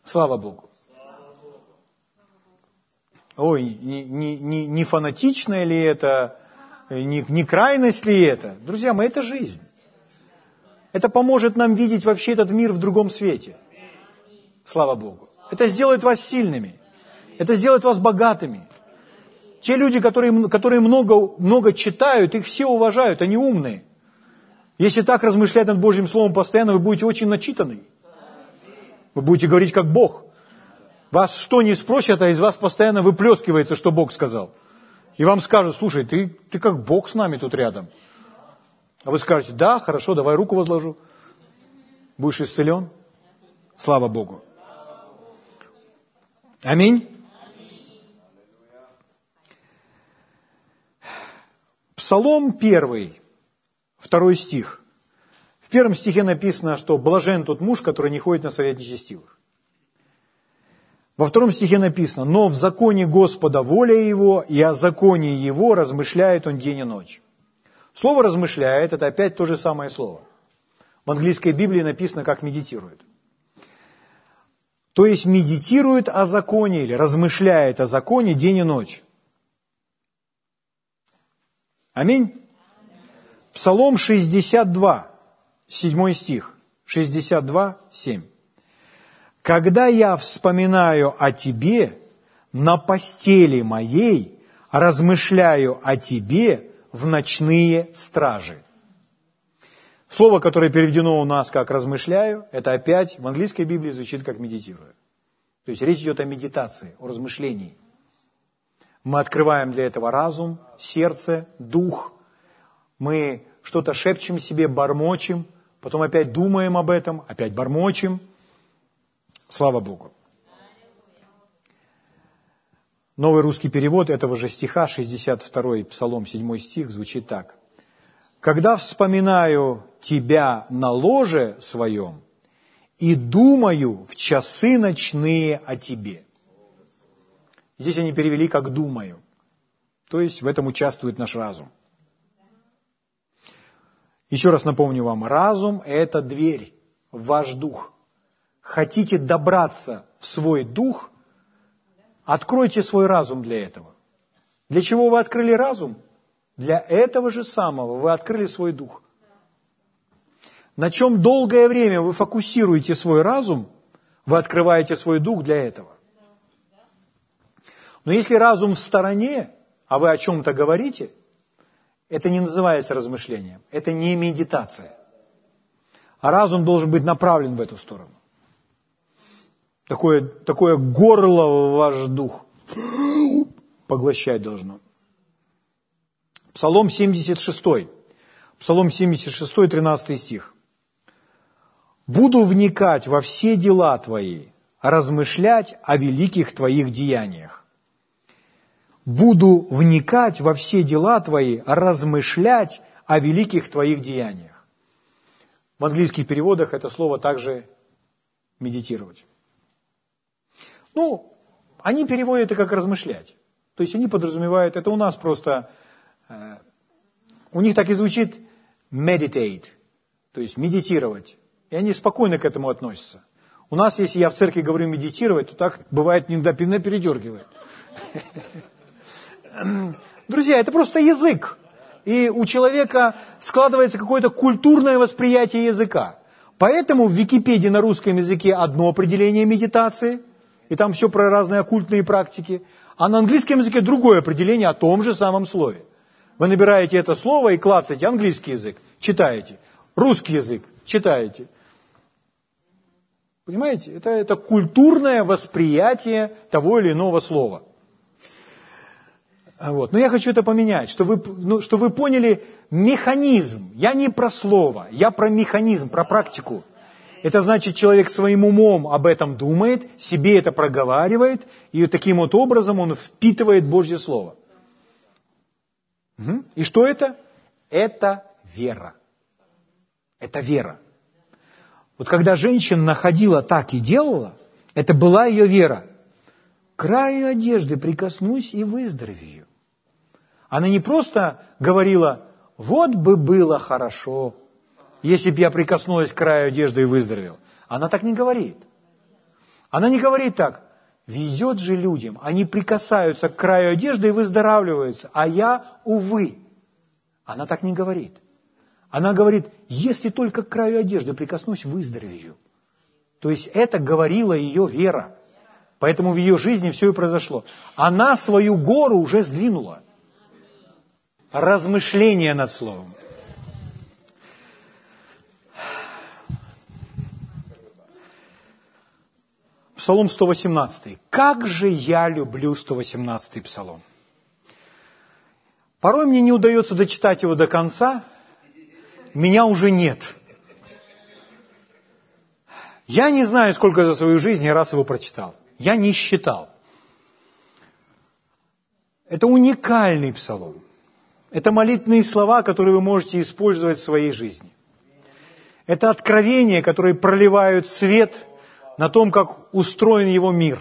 Слава Богу. Ой, не, не, не, фанатичное ли это, не, не крайность ли это? Друзья мои, это жизнь. Это поможет нам видеть вообще этот мир в другом свете. Слава Богу. Это сделает вас сильными. Это сделает вас богатыми. Те люди, которые, которые много, много читают, их все уважают, они умные. Если так размышлять над Божьим Словом постоянно, вы будете очень начитаны. Вы будете говорить как Бог. Вас что не спросят, а из вас постоянно выплескивается, что Бог сказал. И вам скажут, слушай, ты, ты как Бог с нами тут рядом. А вы скажете, да, хорошо, давай руку возложу. Будешь исцелен. Слава Богу. Аминь. Псалом первый, второй стих. В первом стихе написано, что блажен тот муж, который не ходит на совет нечестивых. Во втором стихе написано, но в законе Господа воля его, и о законе его размышляет он день и ночь. Слово «размышляет» – это опять то же самое слово. В английской Библии написано, как медитирует. То есть медитирует о законе или размышляет о законе день и ночь. Аминь. Псалом 62, 7 стих. 62, 7. «Когда я вспоминаю о Тебе, на постели моей размышляю о Тебе в ночные стражи». Слово, которое переведено у нас как «размышляю», это опять в английской Библии звучит как «медитирую». То есть речь идет о медитации, о размышлении. Мы открываем для этого разум, сердце, дух. Мы что-то шепчем себе, бормочем, потом опять думаем об этом, опять бормочем. Слава Богу. Новый русский перевод этого же стиха, 62 Псалом, 7 стих, звучит так. «Когда вспоминаю Тебя на ложе своем и думаю в часы ночные о Тебе». Здесь они перевели как «думаю». То есть в этом участвует наш разум. Еще раз напомню вам, разум – это дверь ваш дух. Хотите добраться в свой дух, откройте свой разум для этого. Для чего вы открыли разум? Для этого же самого вы открыли свой дух. На чем долгое время вы фокусируете свой разум, вы открываете свой дух для этого. Но если разум в стороне, а вы о чем-то говорите, это не называется размышлением, это не медитация. А разум должен быть направлен в эту сторону. Такое, такое горло в ваш дух <gasps> поглощать должно. Псалом 76. Псалом 76, 13 стих. «Буду вникать во все дела Твои, размышлять о великих Твоих деяниях буду вникать во все дела Твои, размышлять о великих Твоих деяниях. В английских переводах это слово также медитировать. Ну, они переводят это как размышлять. То есть они подразумевают, это у нас просто, э, у них так и звучит meditate, то есть медитировать. И они спокойно к этому относятся. У нас, если я в церкви говорю медитировать, то так бывает иногда передергивает. <laughs> <clears throat> Друзья, это просто язык. И у человека складывается какое-то культурное восприятие языка. Поэтому в Википедии на русском языке одно определение медитации, и там все про разные оккультные практики, а на английском языке другое определение о том же самом слове. Вы набираете это слово и клацаете английский язык, читаете, русский язык, читаете. Понимаете? Это, это культурное восприятие того или иного слова – вот. Но я хочу это поменять, чтобы вы, ну, чтобы вы поняли механизм. Я не про слово, я про механизм, про практику. Это значит, человек своим умом об этом думает, себе это проговаривает, и таким вот образом он впитывает Божье Слово. Угу. И что это? Это вера. Это вера. Вот когда женщина находила так и делала, это была ее вера. Краю одежды прикоснусь и выздоровею. Она не просто говорила, вот бы было хорошо, если бы я прикоснулась к краю одежды и выздоровел. Она так не говорит. Она не говорит так, везет же людям, они прикасаются к краю одежды и выздоравливаются, а я, увы. Она так не говорит. Она говорит, если только к краю одежды прикоснусь, выздоровею. То есть это говорила ее вера. Поэтому в ее жизни все и произошло. Она свою гору уже сдвинула. Размышление над словом. Псалом 118. Как же я люблю 118 псалом. Порой мне не удается дочитать его до конца, меня уже нет. Я не знаю, сколько за свою жизнь я раз его прочитал. Я не считал. Это уникальный псалом. Это молитвенные слова, которые вы можете использовать в своей жизни. Это откровения, которые проливают свет на том, как устроен его мир.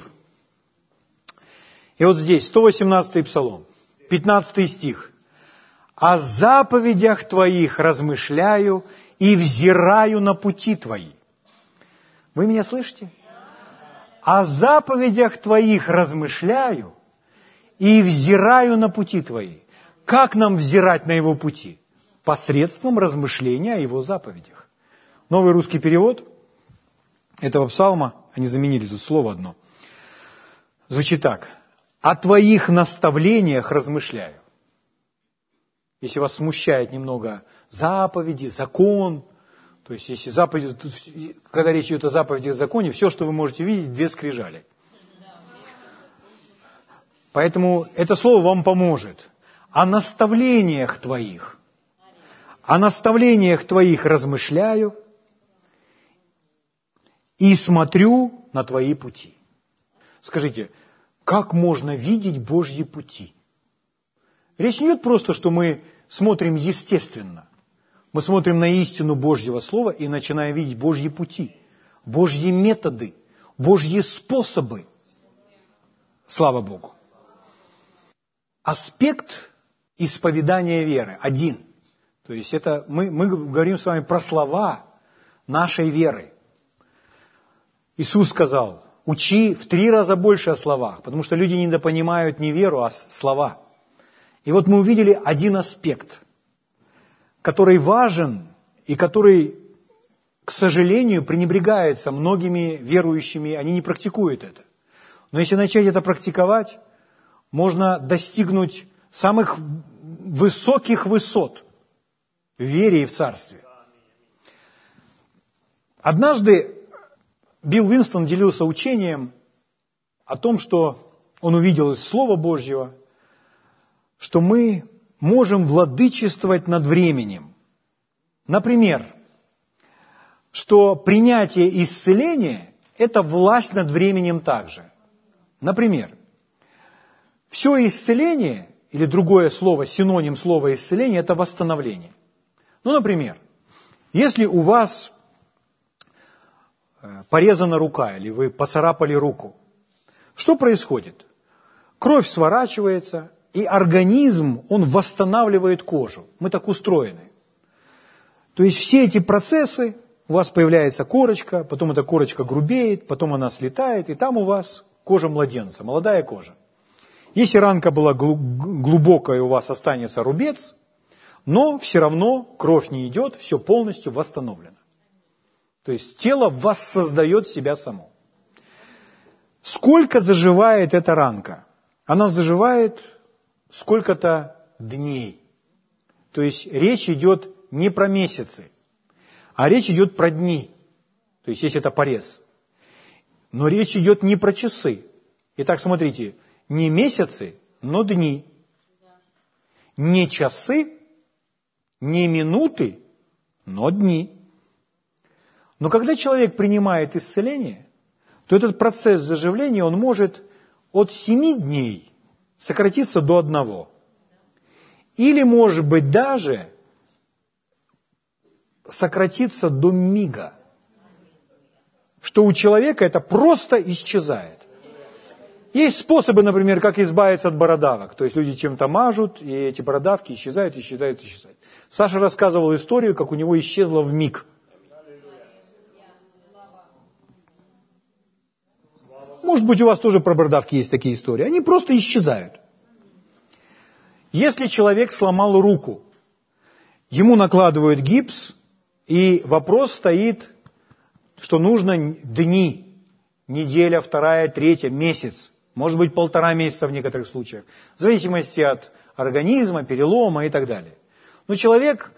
И вот здесь, 118 псалом, 15 стих. «О заповедях Твоих размышляю и взираю на пути Твои». Вы меня слышите? «О заповедях Твоих размышляю и взираю на пути Твои». Как нам взирать на Его пути? Посредством размышления о Его заповедях. Новый русский перевод этого псалма, они заменили тут слово одно, звучит так. «О твоих наставлениях размышляю». Если вас смущает немного заповеди, закон, то есть если заповеди, когда речь идет о заповеди и законе, все, что вы можете видеть, две скрижали. Поэтому это слово вам поможет. О наставлениях твоих. О наставлениях твоих размышляю – и смотрю на твои пути. Скажите, как можно видеть Божьи пути? Речь не идет просто, что мы смотрим естественно. Мы смотрим на истину Божьего Слова и начинаем видеть Божьи пути, Божьи методы, Божьи способы. Слава Богу. Аспект исповедания веры один. То есть это мы, мы говорим с вами про слова нашей веры. Иисус сказал, учи в три раза больше о словах, потому что люди недопонимают не веру, а слова. И вот мы увидели один аспект, который важен и который, к сожалению, пренебрегается многими верующими, они не практикуют это. Но если начать это практиковать, можно достигнуть самых высоких высот в вере и в царстве. Однажды Билл Винстон делился учением о том, что он увидел из Слова Божьего, что мы можем владычествовать над временем. Например, что принятие исцеления – это власть над временем также. Например, все исцеление, или другое слово, синоним слова исцеление – это восстановление. Ну, например, если у вас Э, порезана рука или вы поцарапали руку. Что происходит? Кровь сворачивается, и организм, он восстанавливает кожу. Мы так устроены. То есть все эти процессы, у вас появляется корочка, потом эта корочка грубеет, потом она слетает, и там у вас кожа младенца, молодая кожа. Если ранка была глубокая, у вас останется рубец, но все равно кровь не идет, все полностью восстановлено. То есть тело воссоздает себя само. Сколько заживает эта ранка? Она заживает сколько-то дней. То есть речь идет не про месяцы, а речь идет про дни. То есть если это порез. Но речь идет не про часы. Итак, смотрите, не месяцы, но дни. Не часы, не минуты, но дни. Но когда человек принимает исцеление, то этот процесс заживления, он может от семи дней сократиться до одного. Или, может быть, даже сократиться до мига. Что у человека это просто исчезает. Есть способы, например, как избавиться от бородавок. То есть люди чем-то мажут, и эти бородавки исчезают, исчезают, исчезают. Саша рассказывал историю, как у него исчезло в миг может быть, у вас тоже про бородавки есть такие истории, они просто исчезают. Если человек сломал руку, ему накладывают гипс, и вопрос стоит, что нужно дни, неделя, вторая, третья, месяц, может быть, полтора месяца в некоторых случаях, в зависимости от организма, перелома и так далее. Но человек,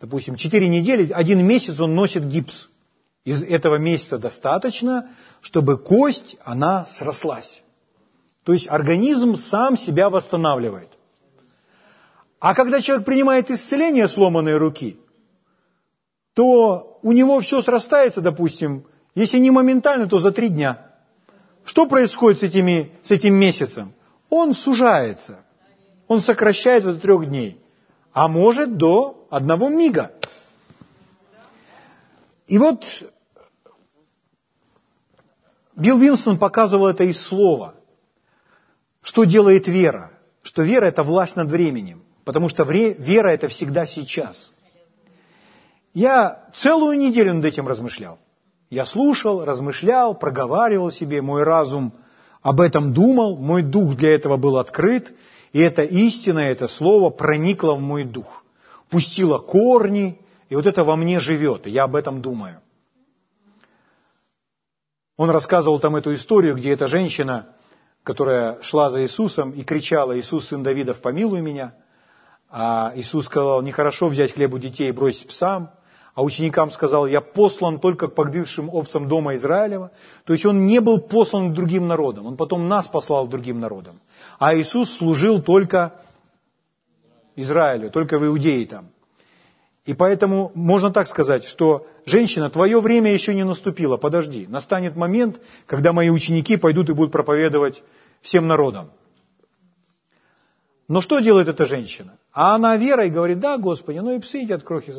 допустим, 4 недели, один месяц он носит гипс. Из этого месяца достаточно, чтобы кость, она срослась. То есть организм сам себя восстанавливает. А когда человек принимает исцеление сломанной руки, то у него все срастается, допустим, если не моментально, то за три дня. Что происходит с, этими, с этим месяцем? Он сужается, он сокращается до трех дней, а может до одного мига. И вот Билл Винстон показывал это из слова. Что делает вера? Что вера – это власть над временем. Потому что вера – это всегда сейчас. Я целую неделю над этим размышлял. Я слушал, размышлял, проговаривал себе, мой разум. Об этом думал, мой дух для этого был открыт, и эта истина, это слово проникло в мой дух, пустило корни, и вот это во мне живет, и я об этом думаю. Он рассказывал там эту историю, где эта женщина, которая шла за Иисусом и кричала, «Иисус, сын Давидов, помилуй меня», а Иисус сказал, нехорошо взять хлеб у детей и бросить псам, а ученикам сказал, я послан только к погибшим овцам дома Израилева. То есть он не был послан к другим народам, он потом нас послал к другим народам. А Иисус служил только Израилю, только в Иудее там. И поэтому можно так сказать, что женщина, твое время еще не наступило, подожди. Настанет момент, когда мои ученики пойдут и будут проповедовать всем народам. Но что делает эта женщина? А она верой говорит, да, Господи, ну и псы едят крохи.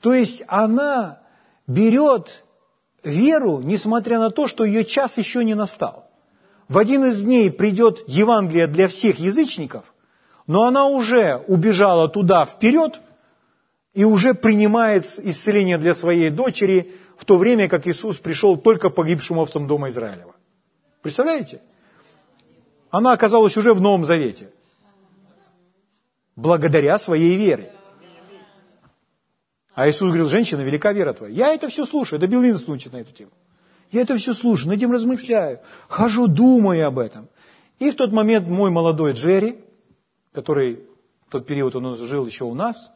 То есть она берет веру, несмотря на то, что ее час еще не настал. В один из дней придет Евангелие для всех язычников, но она уже убежала туда вперед и уже принимает исцеление для своей дочери, в то время как Иисус пришел только погибшим овцам дома Израилева. Представляете? Она оказалась уже в Новом Завете благодаря своей вере. А Иисус говорил, женщина, велика вера твоя. Я это все слушаю, это Билл Винстон учит на эту тему. Я это все слушаю, над этим размышляю, хожу, думаю об этом. И в тот момент мой молодой Джерри, который в тот период он жил еще у нас,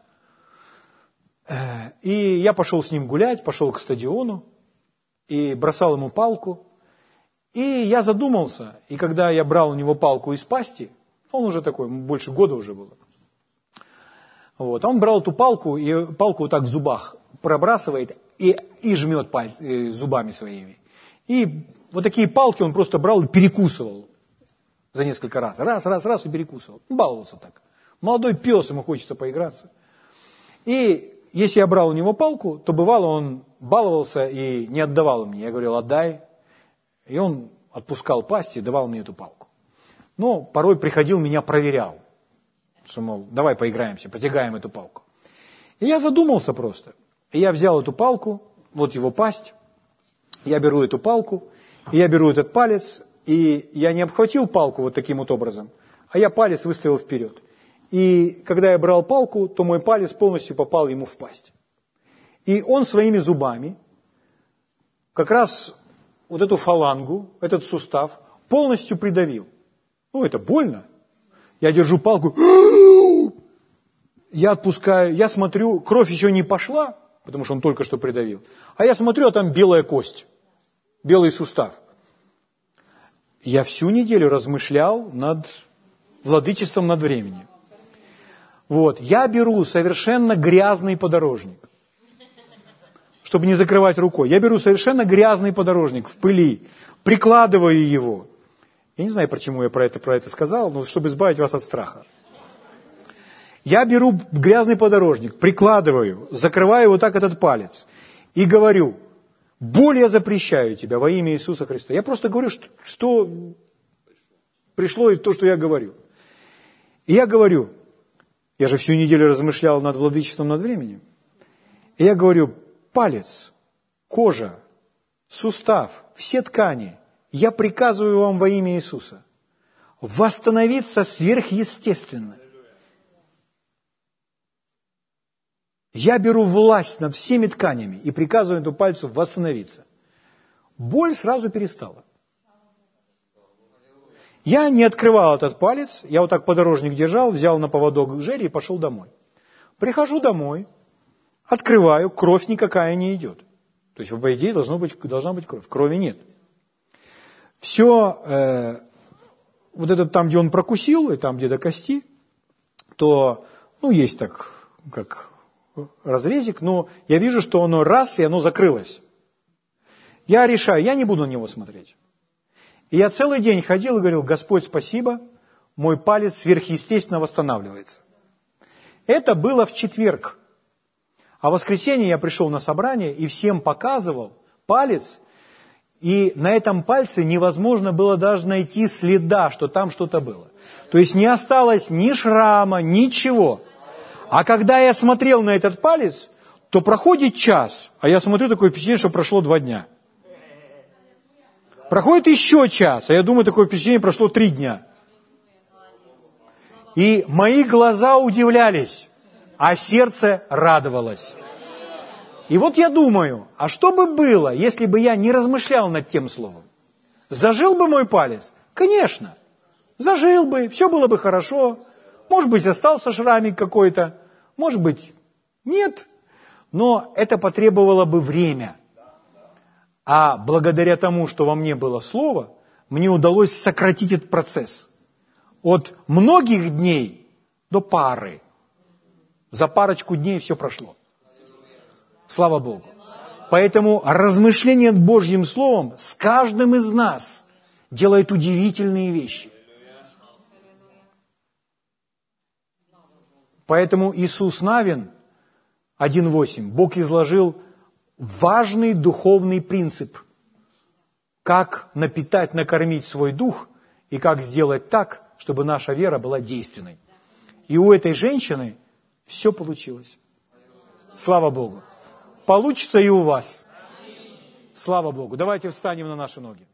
э, и я пошел с ним гулять, пошел к стадиону и бросал ему палку. И я задумался, и когда я брал у него палку из пасти, он уже такой, больше года уже было, вот. Он брал эту палку, и палку вот так в зубах пробрасывает и, и жмет паль, э, зубами своими. И вот такие палки он просто брал и перекусывал за несколько раз. Раз, раз, раз и перекусывал. Баловался так. Молодой пес, ему хочется поиграться. И если я брал у него палку, то бывало он баловался и не отдавал мне. Я говорил, отдай. И он отпускал пасть и давал мне эту палку. Но порой приходил, меня проверял что, мол, давай поиграемся, потягаем эту палку. И я задумался просто. И я взял эту палку, вот его пасть, я беру эту палку, и я беру этот палец, и я не обхватил палку вот таким вот образом, а я палец выставил вперед. И когда я брал палку, то мой палец полностью попал ему в пасть. И он своими зубами как раз вот эту фалангу, этот сустав полностью придавил. Ну, это больно. Я держу палку, я отпускаю, я смотрю, кровь еще не пошла, потому что он только что придавил. А я смотрю, а там белая кость, белый сустав. Я всю неделю размышлял над владычеством над временем. Вот, я беру совершенно грязный подорожник, чтобы не закрывать рукой. Я беру совершенно грязный подорожник в пыли, прикладываю его. Я не знаю, почему я про это, про это сказал, но чтобы избавить вас от страха. Я беру грязный подорожник, прикладываю, закрываю вот так этот палец и говорю, боль я запрещаю тебя во имя Иисуса Христа. Я просто говорю, что, что пришло из то, что я говорю. И я говорю, я же всю неделю размышлял над владычеством над временем. И я говорю, палец, кожа, сустав, все ткани, я приказываю вам во имя Иисуса восстановиться сверхъестественно. Я беру власть над всеми тканями и приказываю эту пальцу восстановиться. Боль сразу перестала. Я не открывал этот палец, я вот так подорожник держал, взял на поводок желе и пошел домой. Прихожу домой, открываю, кровь никакая не идет. То есть, по идее, должно быть, должна быть кровь. Крови нет. Все, э, вот это там, где он прокусил, и там, где до кости, то, ну, есть так, как разрезик, но я вижу, что оно раз, и оно закрылось. Я решаю, я не буду на него смотреть. И я целый день ходил и говорил, Господь, спасибо, мой палец сверхъестественно восстанавливается. Это было в четверг. А в воскресенье я пришел на собрание и всем показывал палец, и на этом пальце невозможно было даже найти следа, что там что-то было. То есть не осталось ни шрама, ничего. А когда я смотрел на этот палец, то проходит час, а я смотрю такое впечатление, что прошло два дня. Проходит еще час, а я думаю, такое впечатление прошло три дня. И мои глаза удивлялись, а сердце радовалось. И вот я думаю, а что бы было, если бы я не размышлял над тем словом? Зажил бы мой палец? Конечно. Зажил бы, все было бы хорошо. Может быть, остался шрамик какой-то, может быть, нет. Но это потребовало бы время – а благодаря тому, что во мне было слово, мне удалось сократить этот процесс. От многих дней до пары. За парочку дней все прошло. Слава Богу. Поэтому размышление Божьим Словом с каждым из нас делает удивительные вещи. Поэтому Иисус Навин 1.8 Бог изложил важный духовный принцип. Как напитать, накормить свой дух и как сделать так, чтобы наша вера была действенной. И у этой женщины все получилось. Слава Богу. Получится и у вас. Слава Богу. Давайте встанем на наши ноги.